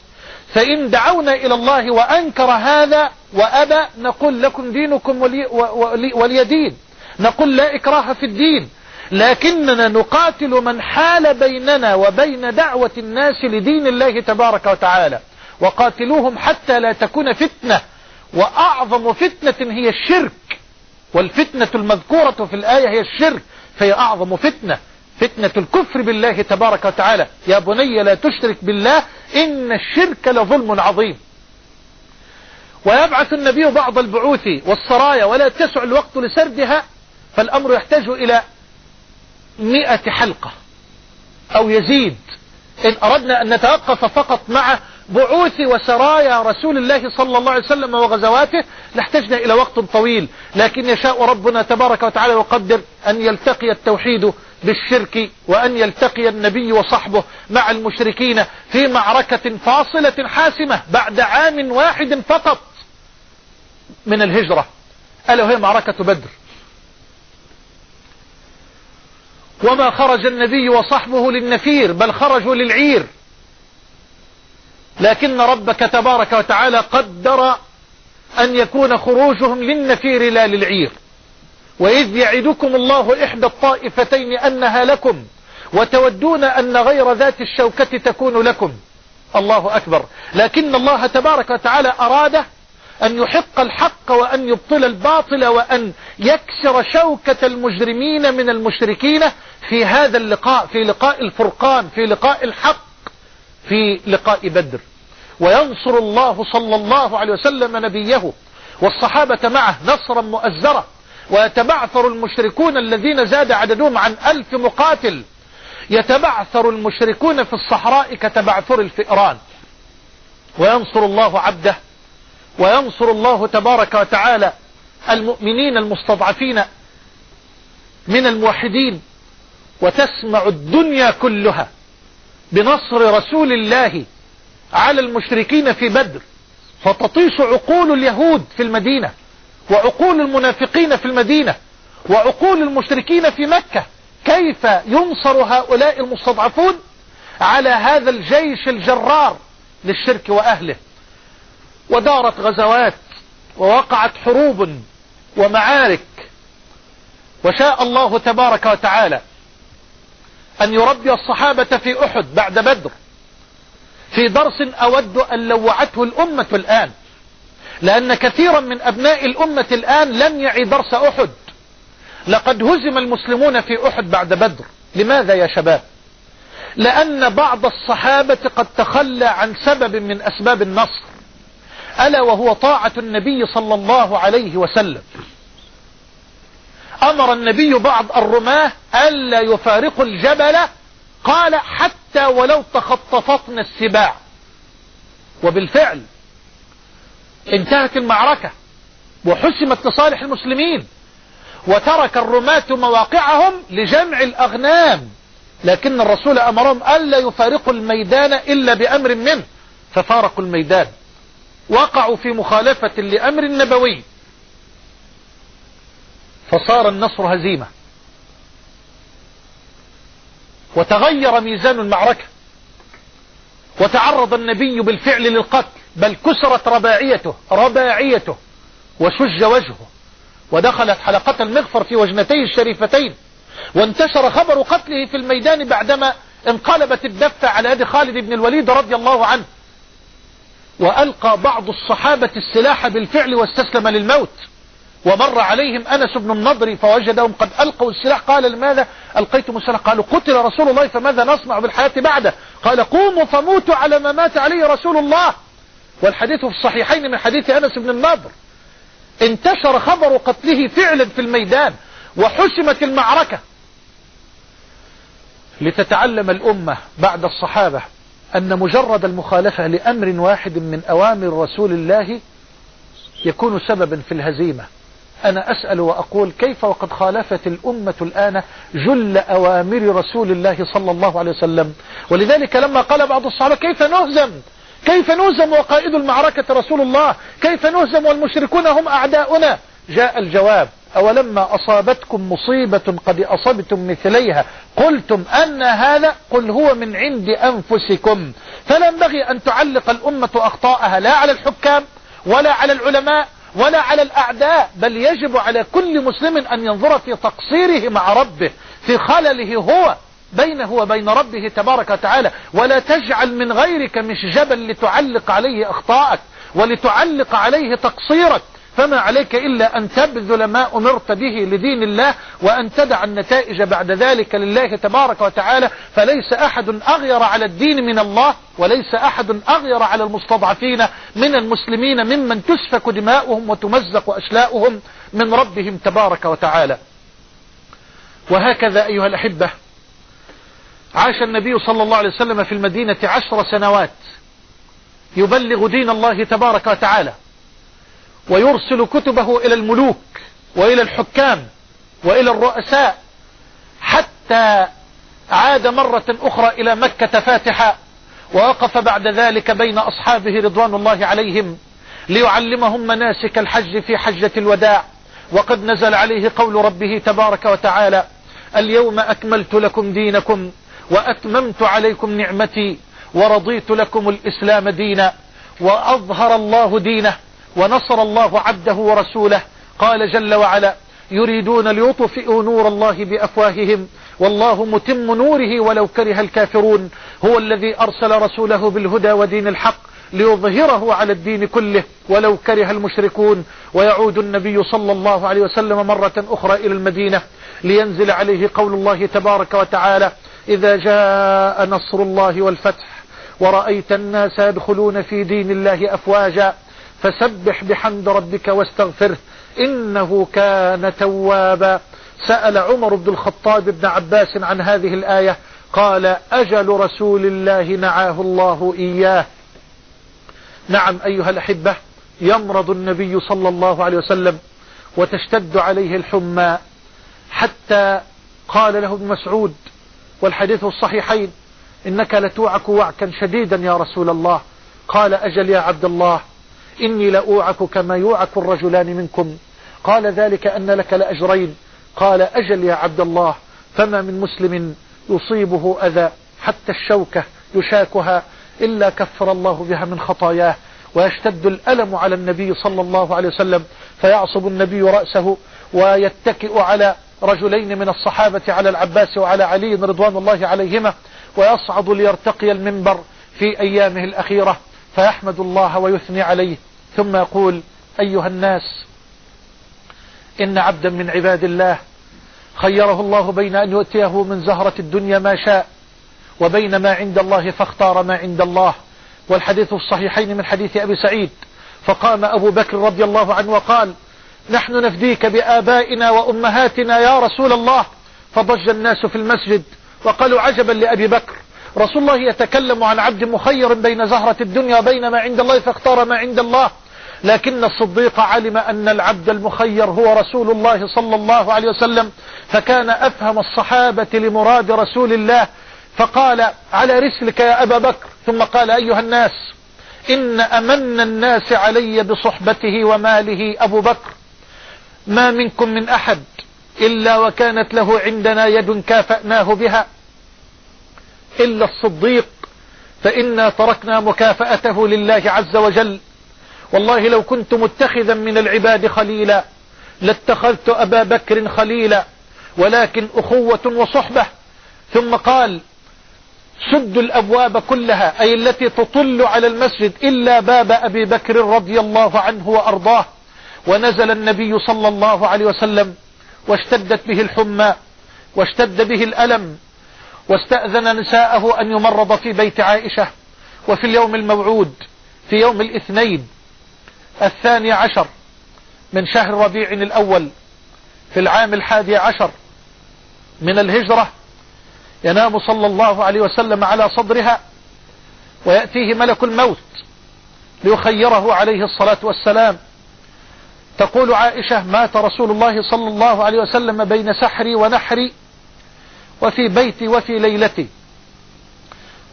فإن دعونا إلى الله وأنكر هذا وأبى نقول لكم دينكم ولي, ولي, ولي دين. نقول لا إكراه في الدين. لكننا نقاتل من حال بيننا وبين دعوة الناس لدين الله تبارك وتعالى. وقاتلوهم حتى لا تكون فتنة. وأعظم فتنة هي الشرك. والفتنة المذكورة في الآية هي الشرك. فهي أعظم فتنة. فتنة الكفر بالله تبارك وتعالى. يا بني لا تشرك بالله إن الشرك لظلم عظيم. ويبعث النبي بعض البعوث والسرايا ولا تسع الوقت لسردها فالأمر يحتاج إلى مئة حلقة أو يزيد. إن أردنا أن نتوقف فقط مع بعوث وسرايا رسول الله صلى الله عليه وسلم وغزواته لاحتجنا إلى وقت طويل. لكن يشاء ربنا تبارك وتعالى يقدر أن يلتقي التوحيد بالشرك وأن يلتقي النبي وصحبه مع المشركين في معركة فاصلة حاسمة بعد عام واحد فقط من الهجرة. ألا وهي معركة بدر. وما خرج النبي وصحبه للنفير بل خرجوا للعير. لكن ربك تبارك وتعالى قدر أن يكون خروجهم للنفير لا للعير. وإذ يعدكم الله إحدى الطائفتين أنها لكم وتودون أن غير ذات الشوكة تكون لكم. الله أكبر. لكن الله تبارك وتعالى أراد أن يحق الحق وأن يبطل الباطل وأن يكسر شوكة المجرمين من المشركين في هذا اللقاء في لقاء الفرقان في لقاء الحق في لقاء بدر. وينصر الله صلى الله عليه وسلم نبيه والصحابة معه نصرا مؤزرا. ويتبعثر المشركون الذين زاد عددهم عن ألف مقاتل. يتبعثر المشركون في الصحراء كتبعثر الفئران. وينصر الله عبده وينصر الله تبارك وتعالى المؤمنين المستضعفين من الموحدين. وتسمع الدنيا كلها بنصر رسول الله على المشركين في بدر. فتطيش عقول اليهود في المدينة. وعقول المنافقين في المدينة وعقول المشركين في مكة. كيف ينصر هؤلاء المستضعفون على هذا الجيش الجرار للشرك وأهله؟ ودارت غزوات ووقعت حروب ومعارك. وشاء الله تبارك وتعالى أن يربي الصحابة في أحد بعد بدر في درس أود أن لوعته الأمة الآن. لأن كثيرا من أبناء الأمة الآن لم يعي درس أحد. لقد هزم المسلمون في أحد بعد بدر. لماذا يا شباب؟ لأن بعض الصحابة قد تخلى عن سبب من أسباب النصر. ألا وهو طاعة النبي صلى الله عليه وسلم. أمر النبي بعض الرماة ألا يفارقوا الجبل قال حتى ولو تخطفتنا السباع. وبالفعل انتهت المعركة وحسمت لصالح المسلمين وترك الرماة مواقعهم لجمع الأغنام لكن الرسول أمرهم ألا يفارقوا الميدان إلا بأمر منه ففارقوا الميدان. وقعوا في مخالفة لأمر النبوي فصار النصر هزيمة. وتغير ميزان المعركة. وتعرض النبي بالفعل للقتل. بل كسرت رباعيته رباعيته وشج وجهه ودخلت حلقة المغفر في وجنتيه الشريفتين وانتشر خبر قتله في الميدان بعدما انقلبت الدفة على يد خالد بن الوليد رضي الله عنه. وألقى بعض الصحابة السلاح بالفعل واستسلم للموت. ومر عليهم أنس بن النضر فوجدهم قد ألقوا السلاح. قال لماذا ألقيتم السلاح؟ قالوا قتل رسول الله فماذا نصنع بالحياة بعده؟ قال قوموا فموتوا على ما مات عليه رسول الله. والحديث في الصحيحين من حديث أنس بن النضر. انتشر خبر قتله فعلا في الميدان وحسمت المعركة. لتتعلم الأمة بعد الصحابة أن مجرد المخالفة لأمر واحد من أوامر رسول الله يكون سببا في الهزيمة. أنا أسأل وأقول كيف وقد خالفت الأمة الآن جل أوامر رسول الله صلى الله عليه وسلم؟ ولذلك لما قال بعض الصحابة كيف نهزم؟ كيف نهزم وقائد المعركة رسول الله؟ كيف نهزم والمشركون هم أعداؤنا؟ جاء الجواب أولما أصابتكم مصيبة قد أصبتم مثليها قلتم أن هذا قل هو من عند أنفسكم. فلا ينبغي أن تعلق الأمة أخطاءها لا على الحكام ولا على العلماء ولا على الأعداء بل يجب على كل مسلم أن ينظر في تقصيره مع ربه في خلله هو بينه وبين ربه تبارك وتعالى ولا تجعل من غيرك مش جبل لتعلق عليه أخطاءك ولتعلق عليه تقصيرك. فما عليك إلا أن تبذل ما أمرت به لدين الله وأن تدع النتائج بعد ذلك لله تبارك وتعالى. فليس أحد أغير على الدين من الله وليس أحد أغير على المستضعفين من المسلمين ممن تسفك دماؤهم وتمزق أشلاؤهم من ربهم تبارك وتعالى. وهكذا أيها الأحبة عاش النبي صلى الله عليه وسلم في المدينة عشر سنوات. يبلغ دين الله تبارك وتعالى. ويرسل كتبه إلى الملوك وإلى الحكام وإلى الرؤساء حتى عاد مرة أخرى إلى مكة فاتحا ووقف بعد ذلك بين أصحابه رضوان الله عليهم ليعلمهم مناسك الحج في حجة الوداع. وقد نزل عليه قول ربه تبارك وتعالى اليوم أكملت لكم دينكم وأتممت عليكم نعمتي ورضيت لكم الإسلام دينا وأظهر الله دينه ونصر الله عبده ورسوله. قال جل وعلا يريدون ليطفئوا نور الله بأفواههم. والله متم نوره ولو كره الكافرون. هو الذي أرسل رسوله بالهدى ودين الحق ليظهره على الدين كله ولو كره المشركون. ويعود النبي صلى الله عليه وسلم مرة أخرى إلى المدينة لينزل عليه قول الله تبارك وتعالى إذا جاء نصر الله والفتح ورأيت الناس يدخلون في دين الله أفواجا فسبح بحمد ربك واستغفره إنه كان توابا. سأل عمر بن الخطاب بن عباس عن هذه الآية قال أجل رسول الله نعاه الله إياه. نعم أيها الأحبة يمرض النبي صلى الله عليه وسلم وتشتد عليه الحمى حتى قال له ابن مسعود والحديث الصحيحين. إنك لتوعك وعكا شديدا يا رسول الله. قال أجل يا عبد الله إني لأوعك كما يوعك الرجلان منكم. قال ذلك أن لك لأجرين. قال أجل يا عبد الله فما من مسلم يصيبه أذى حتى الشوكة يشاكها إلا كفر الله بها من خطاياه. ويشتد الألم على النبي صلى الله عليه وسلم فيعصب النبي رأسه ويتكئ على رجلين من الصحابة على العباس وعلى علي رضوان الله عليهما ويصعد ليرتقي المنبر في أيامه الأخيرة فيحمد الله ويثني عليه. ثم يقول أيها الناس إن عبدا من عباد الله خيره الله بين أن يؤتيه من زهرة الدنيا ما شاء وبين ما عند الله فاختار ما عند الله. والحديث الصحيحين من حديث أبي سعيد فقام أبو بكر رضي الله عنه وقال نحن نفديك بآبائنا وأمهاتنا يا رسول الله. فضج الناس في المسجد وقالوا عجبا لأبي بكر. رسول الله يتكلم عن عبد مخير بين زهرة الدنيا وبين ما عند الله فاختار ما عند الله. لكن الصديق علم أن العبد المخير هو رسول الله صلى الله عليه وسلم. فكان أفهم الصحابة لمراد رسول الله. فقال على رسلك يا أبا بكر. ثم قال أيها الناس إن أمن الناس علي بصحبته وماله أبو بكر. ما منكم من أحد إلا وكانت له عندنا يد كافأناه بها. إلا الصديق فإنا تركنا مكافأته لله عز وجل. والله لو كنت متخذا من العباد خليلا لاتخذت أبا بكر خليلا ولكن أخوة وصحبة. ثم قال سدوا الأبواب كلها أي التي تطل على المسجد إلا باب أبي بكر رضي الله عنه وأرضاه. ونزل النبي صلى الله عليه وسلم واشتدت به الحمى واشتد به الألم واستأذن نساءه أن يمرض في بيت عائشة وفي اليوم الموعود في يوم الاثنين الثاني عشر من شهر ربيع الأول في العام الحادي عشر من الهجرة ينام صلى الله عليه وسلم على صدرها ويأتيه ملك الموت ليخيره عليه الصلاة والسلام. تقول عائشة مات رسول الله صلى الله عليه وسلم بين سحري ونحري وفي بيتي وفي ليلتي.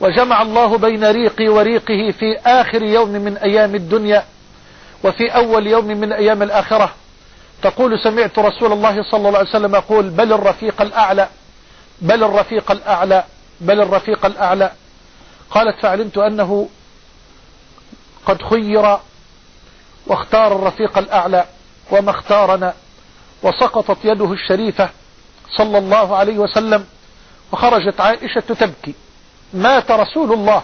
وجمع الله بين ريقي وريقه في آخر يوم من أيام الدنيا وفي أول يوم من أيام الآخرة. تقول سمعت رسول الله صلى الله عليه وسلم يقول بل الرفيق الأعلى بل الرفيق الأعلى بل الرفيق الأعلى. قالت فعلمت أنه قد خير واختار الرفيق الأعلى وما اختارنا وسقطت يده الشريفة صلى الله عليه وسلم وخرجت عائشة تبكي. مات رسول الله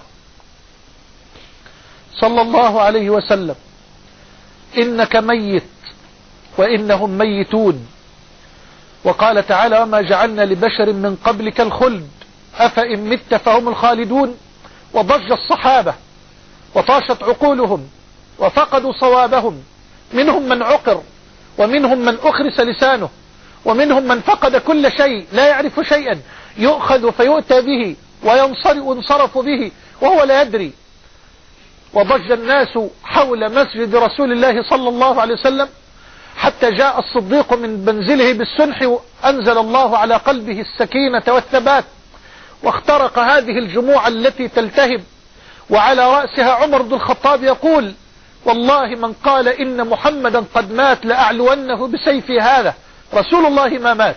صلى الله عليه وسلم. إنك ميت وإنهم ميتون. وقال تعالى وما جعلنا لبشر من قبلك الخلد أفإن مت فهم الخالدون. وضج الصحابة وطاشت عقولهم. وفقدوا صوابهم. منهم من عقر ومنهم من أخرس لسانه ومنهم من فقد كل شيء لا يعرف شيئا يؤخذ فيؤتى به وينصرف به وهو لا يدري. وضج الناس حول مسجد رسول الله صلى الله عليه وسلم حتى جاء الصديق من منزله بالسنح أنزل الله على قلبه السكينة والثبات واخترق هذه الجموع التي تلتهب وعلى رأسها عمر بن الخطاب يقول والله من قال إن محمدا قد مات لأعلونه بسيفي هذا. رسول الله ما مات.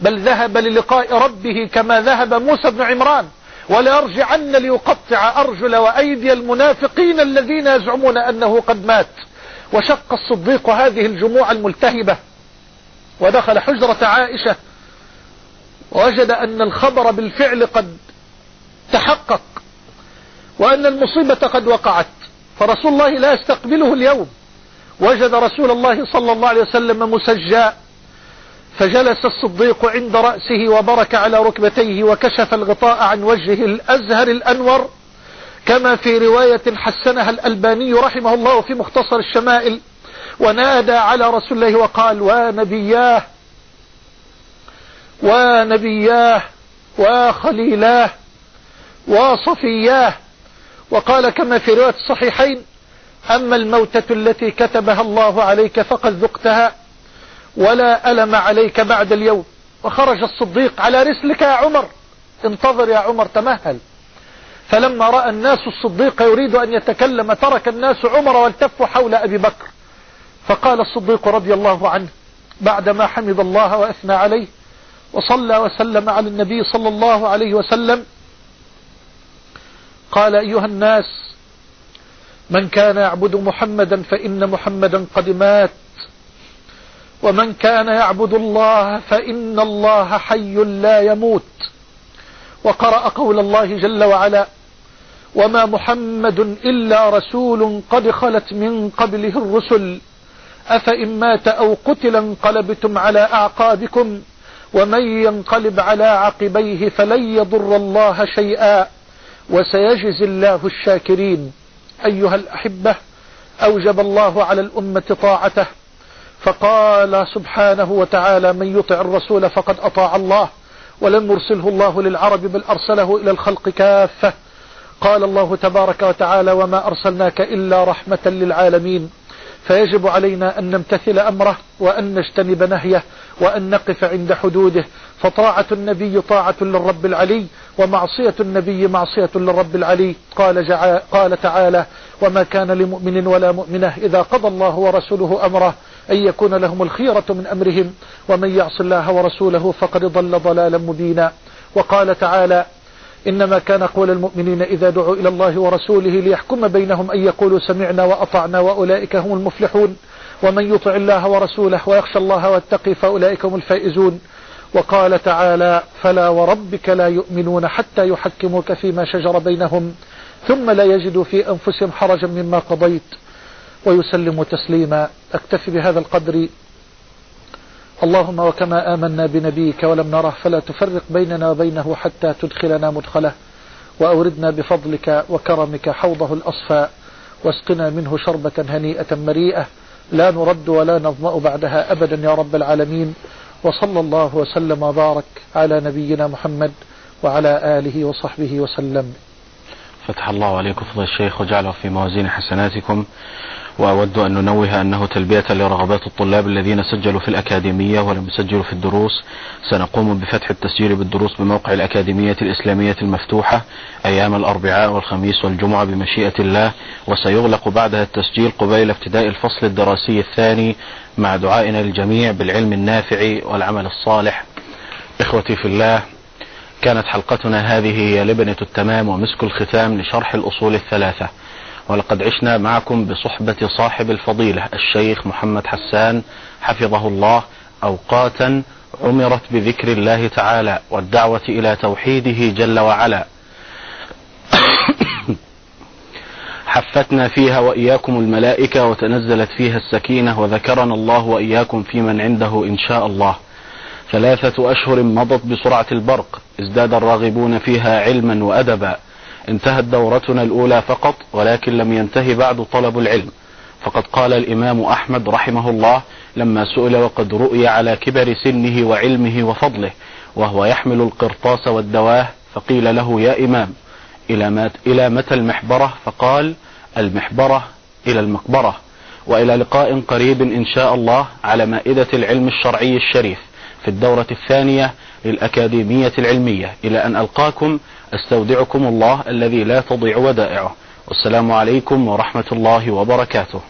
بل ذهب للقاء ربه كما ذهب موسى بن عمران. وليرجعن ليقطع أرجل وأيدي المنافقين الذين يزعمون أنه قد مات. وشق الصديق هذه الجموع الملتهبة. ودخل حجرة عائشة. ووجد أن الخبر بالفعل قد تحقق. وأن المصيبة قد وقعت. فرسول الله لا يستقبله اليوم. وجد رسول الله صلى الله عليه وسلم مسجى فجلس الصديق عند رأسه وبرك على ركبتيه وكشف الغطاء عن وجهه الأزهر الأنور. كما في رواية حسنها الألباني رحمه الله في مختصر الشمائل. ونادى على رسول الله وقال ونبياه ونبياه وخليلاه وصفياه وقال كما في رواية الصحيحين أما الموتة التي كتبها الله عليك فقد ذقتها ولا ألم عليك بعد اليوم. وخرج الصديق على رسلك يا عمر. انتظر يا عمر تمهل. فلما رأى الناس الصديق يريد أن يتكلم ترك الناس عمر والتفوا حول أبي بكر. فقال الصديق رضي الله عنه بعدما حمد الله وأثنى عليه وصلى وسلم على النبي صلى الله عليه وسلم قال أيها الناس من كان يعبد محمدا فإن محمدا قد مات. ومن كان يعبد الله فإن الله حي لا يموت. وقرأ قول الله جل وعلا وما محمد إلا رسول قد خلت من قبله الرسل. أفإن مات أو قتل انقلبتم على أعقابكم ومن ينقلب على عقبيه فلن يضر الله شيئا. وسيجزي الله الشاكرين. أيها الأحبة أوجب الله على الأمة طاعته فقال سبحانه وتعالى من يطع الرسول فقد أطاع الله ولم يرسله الله للعرب بل أرسله إلى الخلق كافة. قال الله تبارك وتعالى وما أرسلناك إلا رحمة للعالمين. فيجب علينا أن نمتثل أمره وأن نجتنب نهيه وأن نقف عند حدوده. فطاعة النبي طاعة للرب العلي ومعصية النبي معصية للرب العلي. قال, جع... قال تعالى وما كان لمؤمن ولا مؤمنة إذا قضى الله ورسوله أمره أن يكون لهم الخيرة من أمرهم ومن يعص الله ورسوله فقد ضل ضلالا مبينا. وقال تعالى إنما كان قول المؤمنين إذا دعوا إلى الله ورسوله ليحكم بينهم أن يقولوا سمعنا وأطعنا وأولئك هم المفلحون ومن يطع الله ورسوله ويخشى الله واتقي فأولئك هم الفائزون. وقال تعالى فلا وربك لا يؤمنون حتى يحكموك فيما شجر بينهم ثم لا يجدوا في أنفسهم حرجا مما قضيت ويسلموا تسليما. أكتفي بهذا القدر. اللهم وكما آمنا بنبيك ولم نره فلا تفرق بيننا وبينه حتى تدخلنا مدخله وأوردنا بفضلك وكرمك حوضه الأصفى واسقنا منه شربة هنيئة مريئة لا نرد ولا نظمأ بعدها أبدا يا رب العالمين. وصلى الله وسلم وبارك على نبينا محمد وعلى آله وصحبه وسلم. فتح الله عليكم فضل الشيخ وجعله في موازين حسناتكم. وأود أن ننوه أنه تلبية لرغبات الطلاب الذين سجلوا في الأكاديمية ولم يسجلوا في الدروس. سنقوم بفتح التسجيل بالدروس بموقع الأكاديمية الإسلامية المفتوحة أيام الأربعاء والخميس والجمعة بمشيئة الله وسيغلق بعدها التسجيل قبيل ابتداء الفصل الدراسي الثاني مع دعائنا للجميع بالعلم النافع والعمل الصالح. إخوتي في الله كانت حلقتنا هذه هي لبنة التمام ومسك الختام لشرح الأصول الثلاثة. ولقد عشنا معكم بصحبة صاحب الفضيلة الشيخ محمد حسان حفظه الله أوقاتا عمرت بذكر الله تعالى والدعوة إلى توحيده جل وعلا. حفتنا فيها وإياكم الملائكة وتنزلت فيها السكينة وذكرنا الله وإياكم في من عنده إن شاء الله. ثلاثة أشهر مضت بسرعة البرق ازداد الراغبون فيها علما وأدبا. انتهت دورتنا الأولى فقط ولكن لم ينتهي بعد طلب العلم. فقد قال الإمام أحمد رحمه الله لما سئل وقد رؤي على كبر سنه وعلمه وفضله وهو يحمل القرطاس والدواه فقيل له يا إمام إلى, مات إلى متى المحبرة؟ فقال المحبرة إلى المقبرة. وإلى لقاء قريب إن شاء الله على مائدة العلم الشرعي الشريف في الدورة الثانية للأكاديمية العلمية. إلى أن ألقاكم أستودعكم الله الذي لا تضيع ودائعه. والسلام عليكم ورحمة الله وبركاته.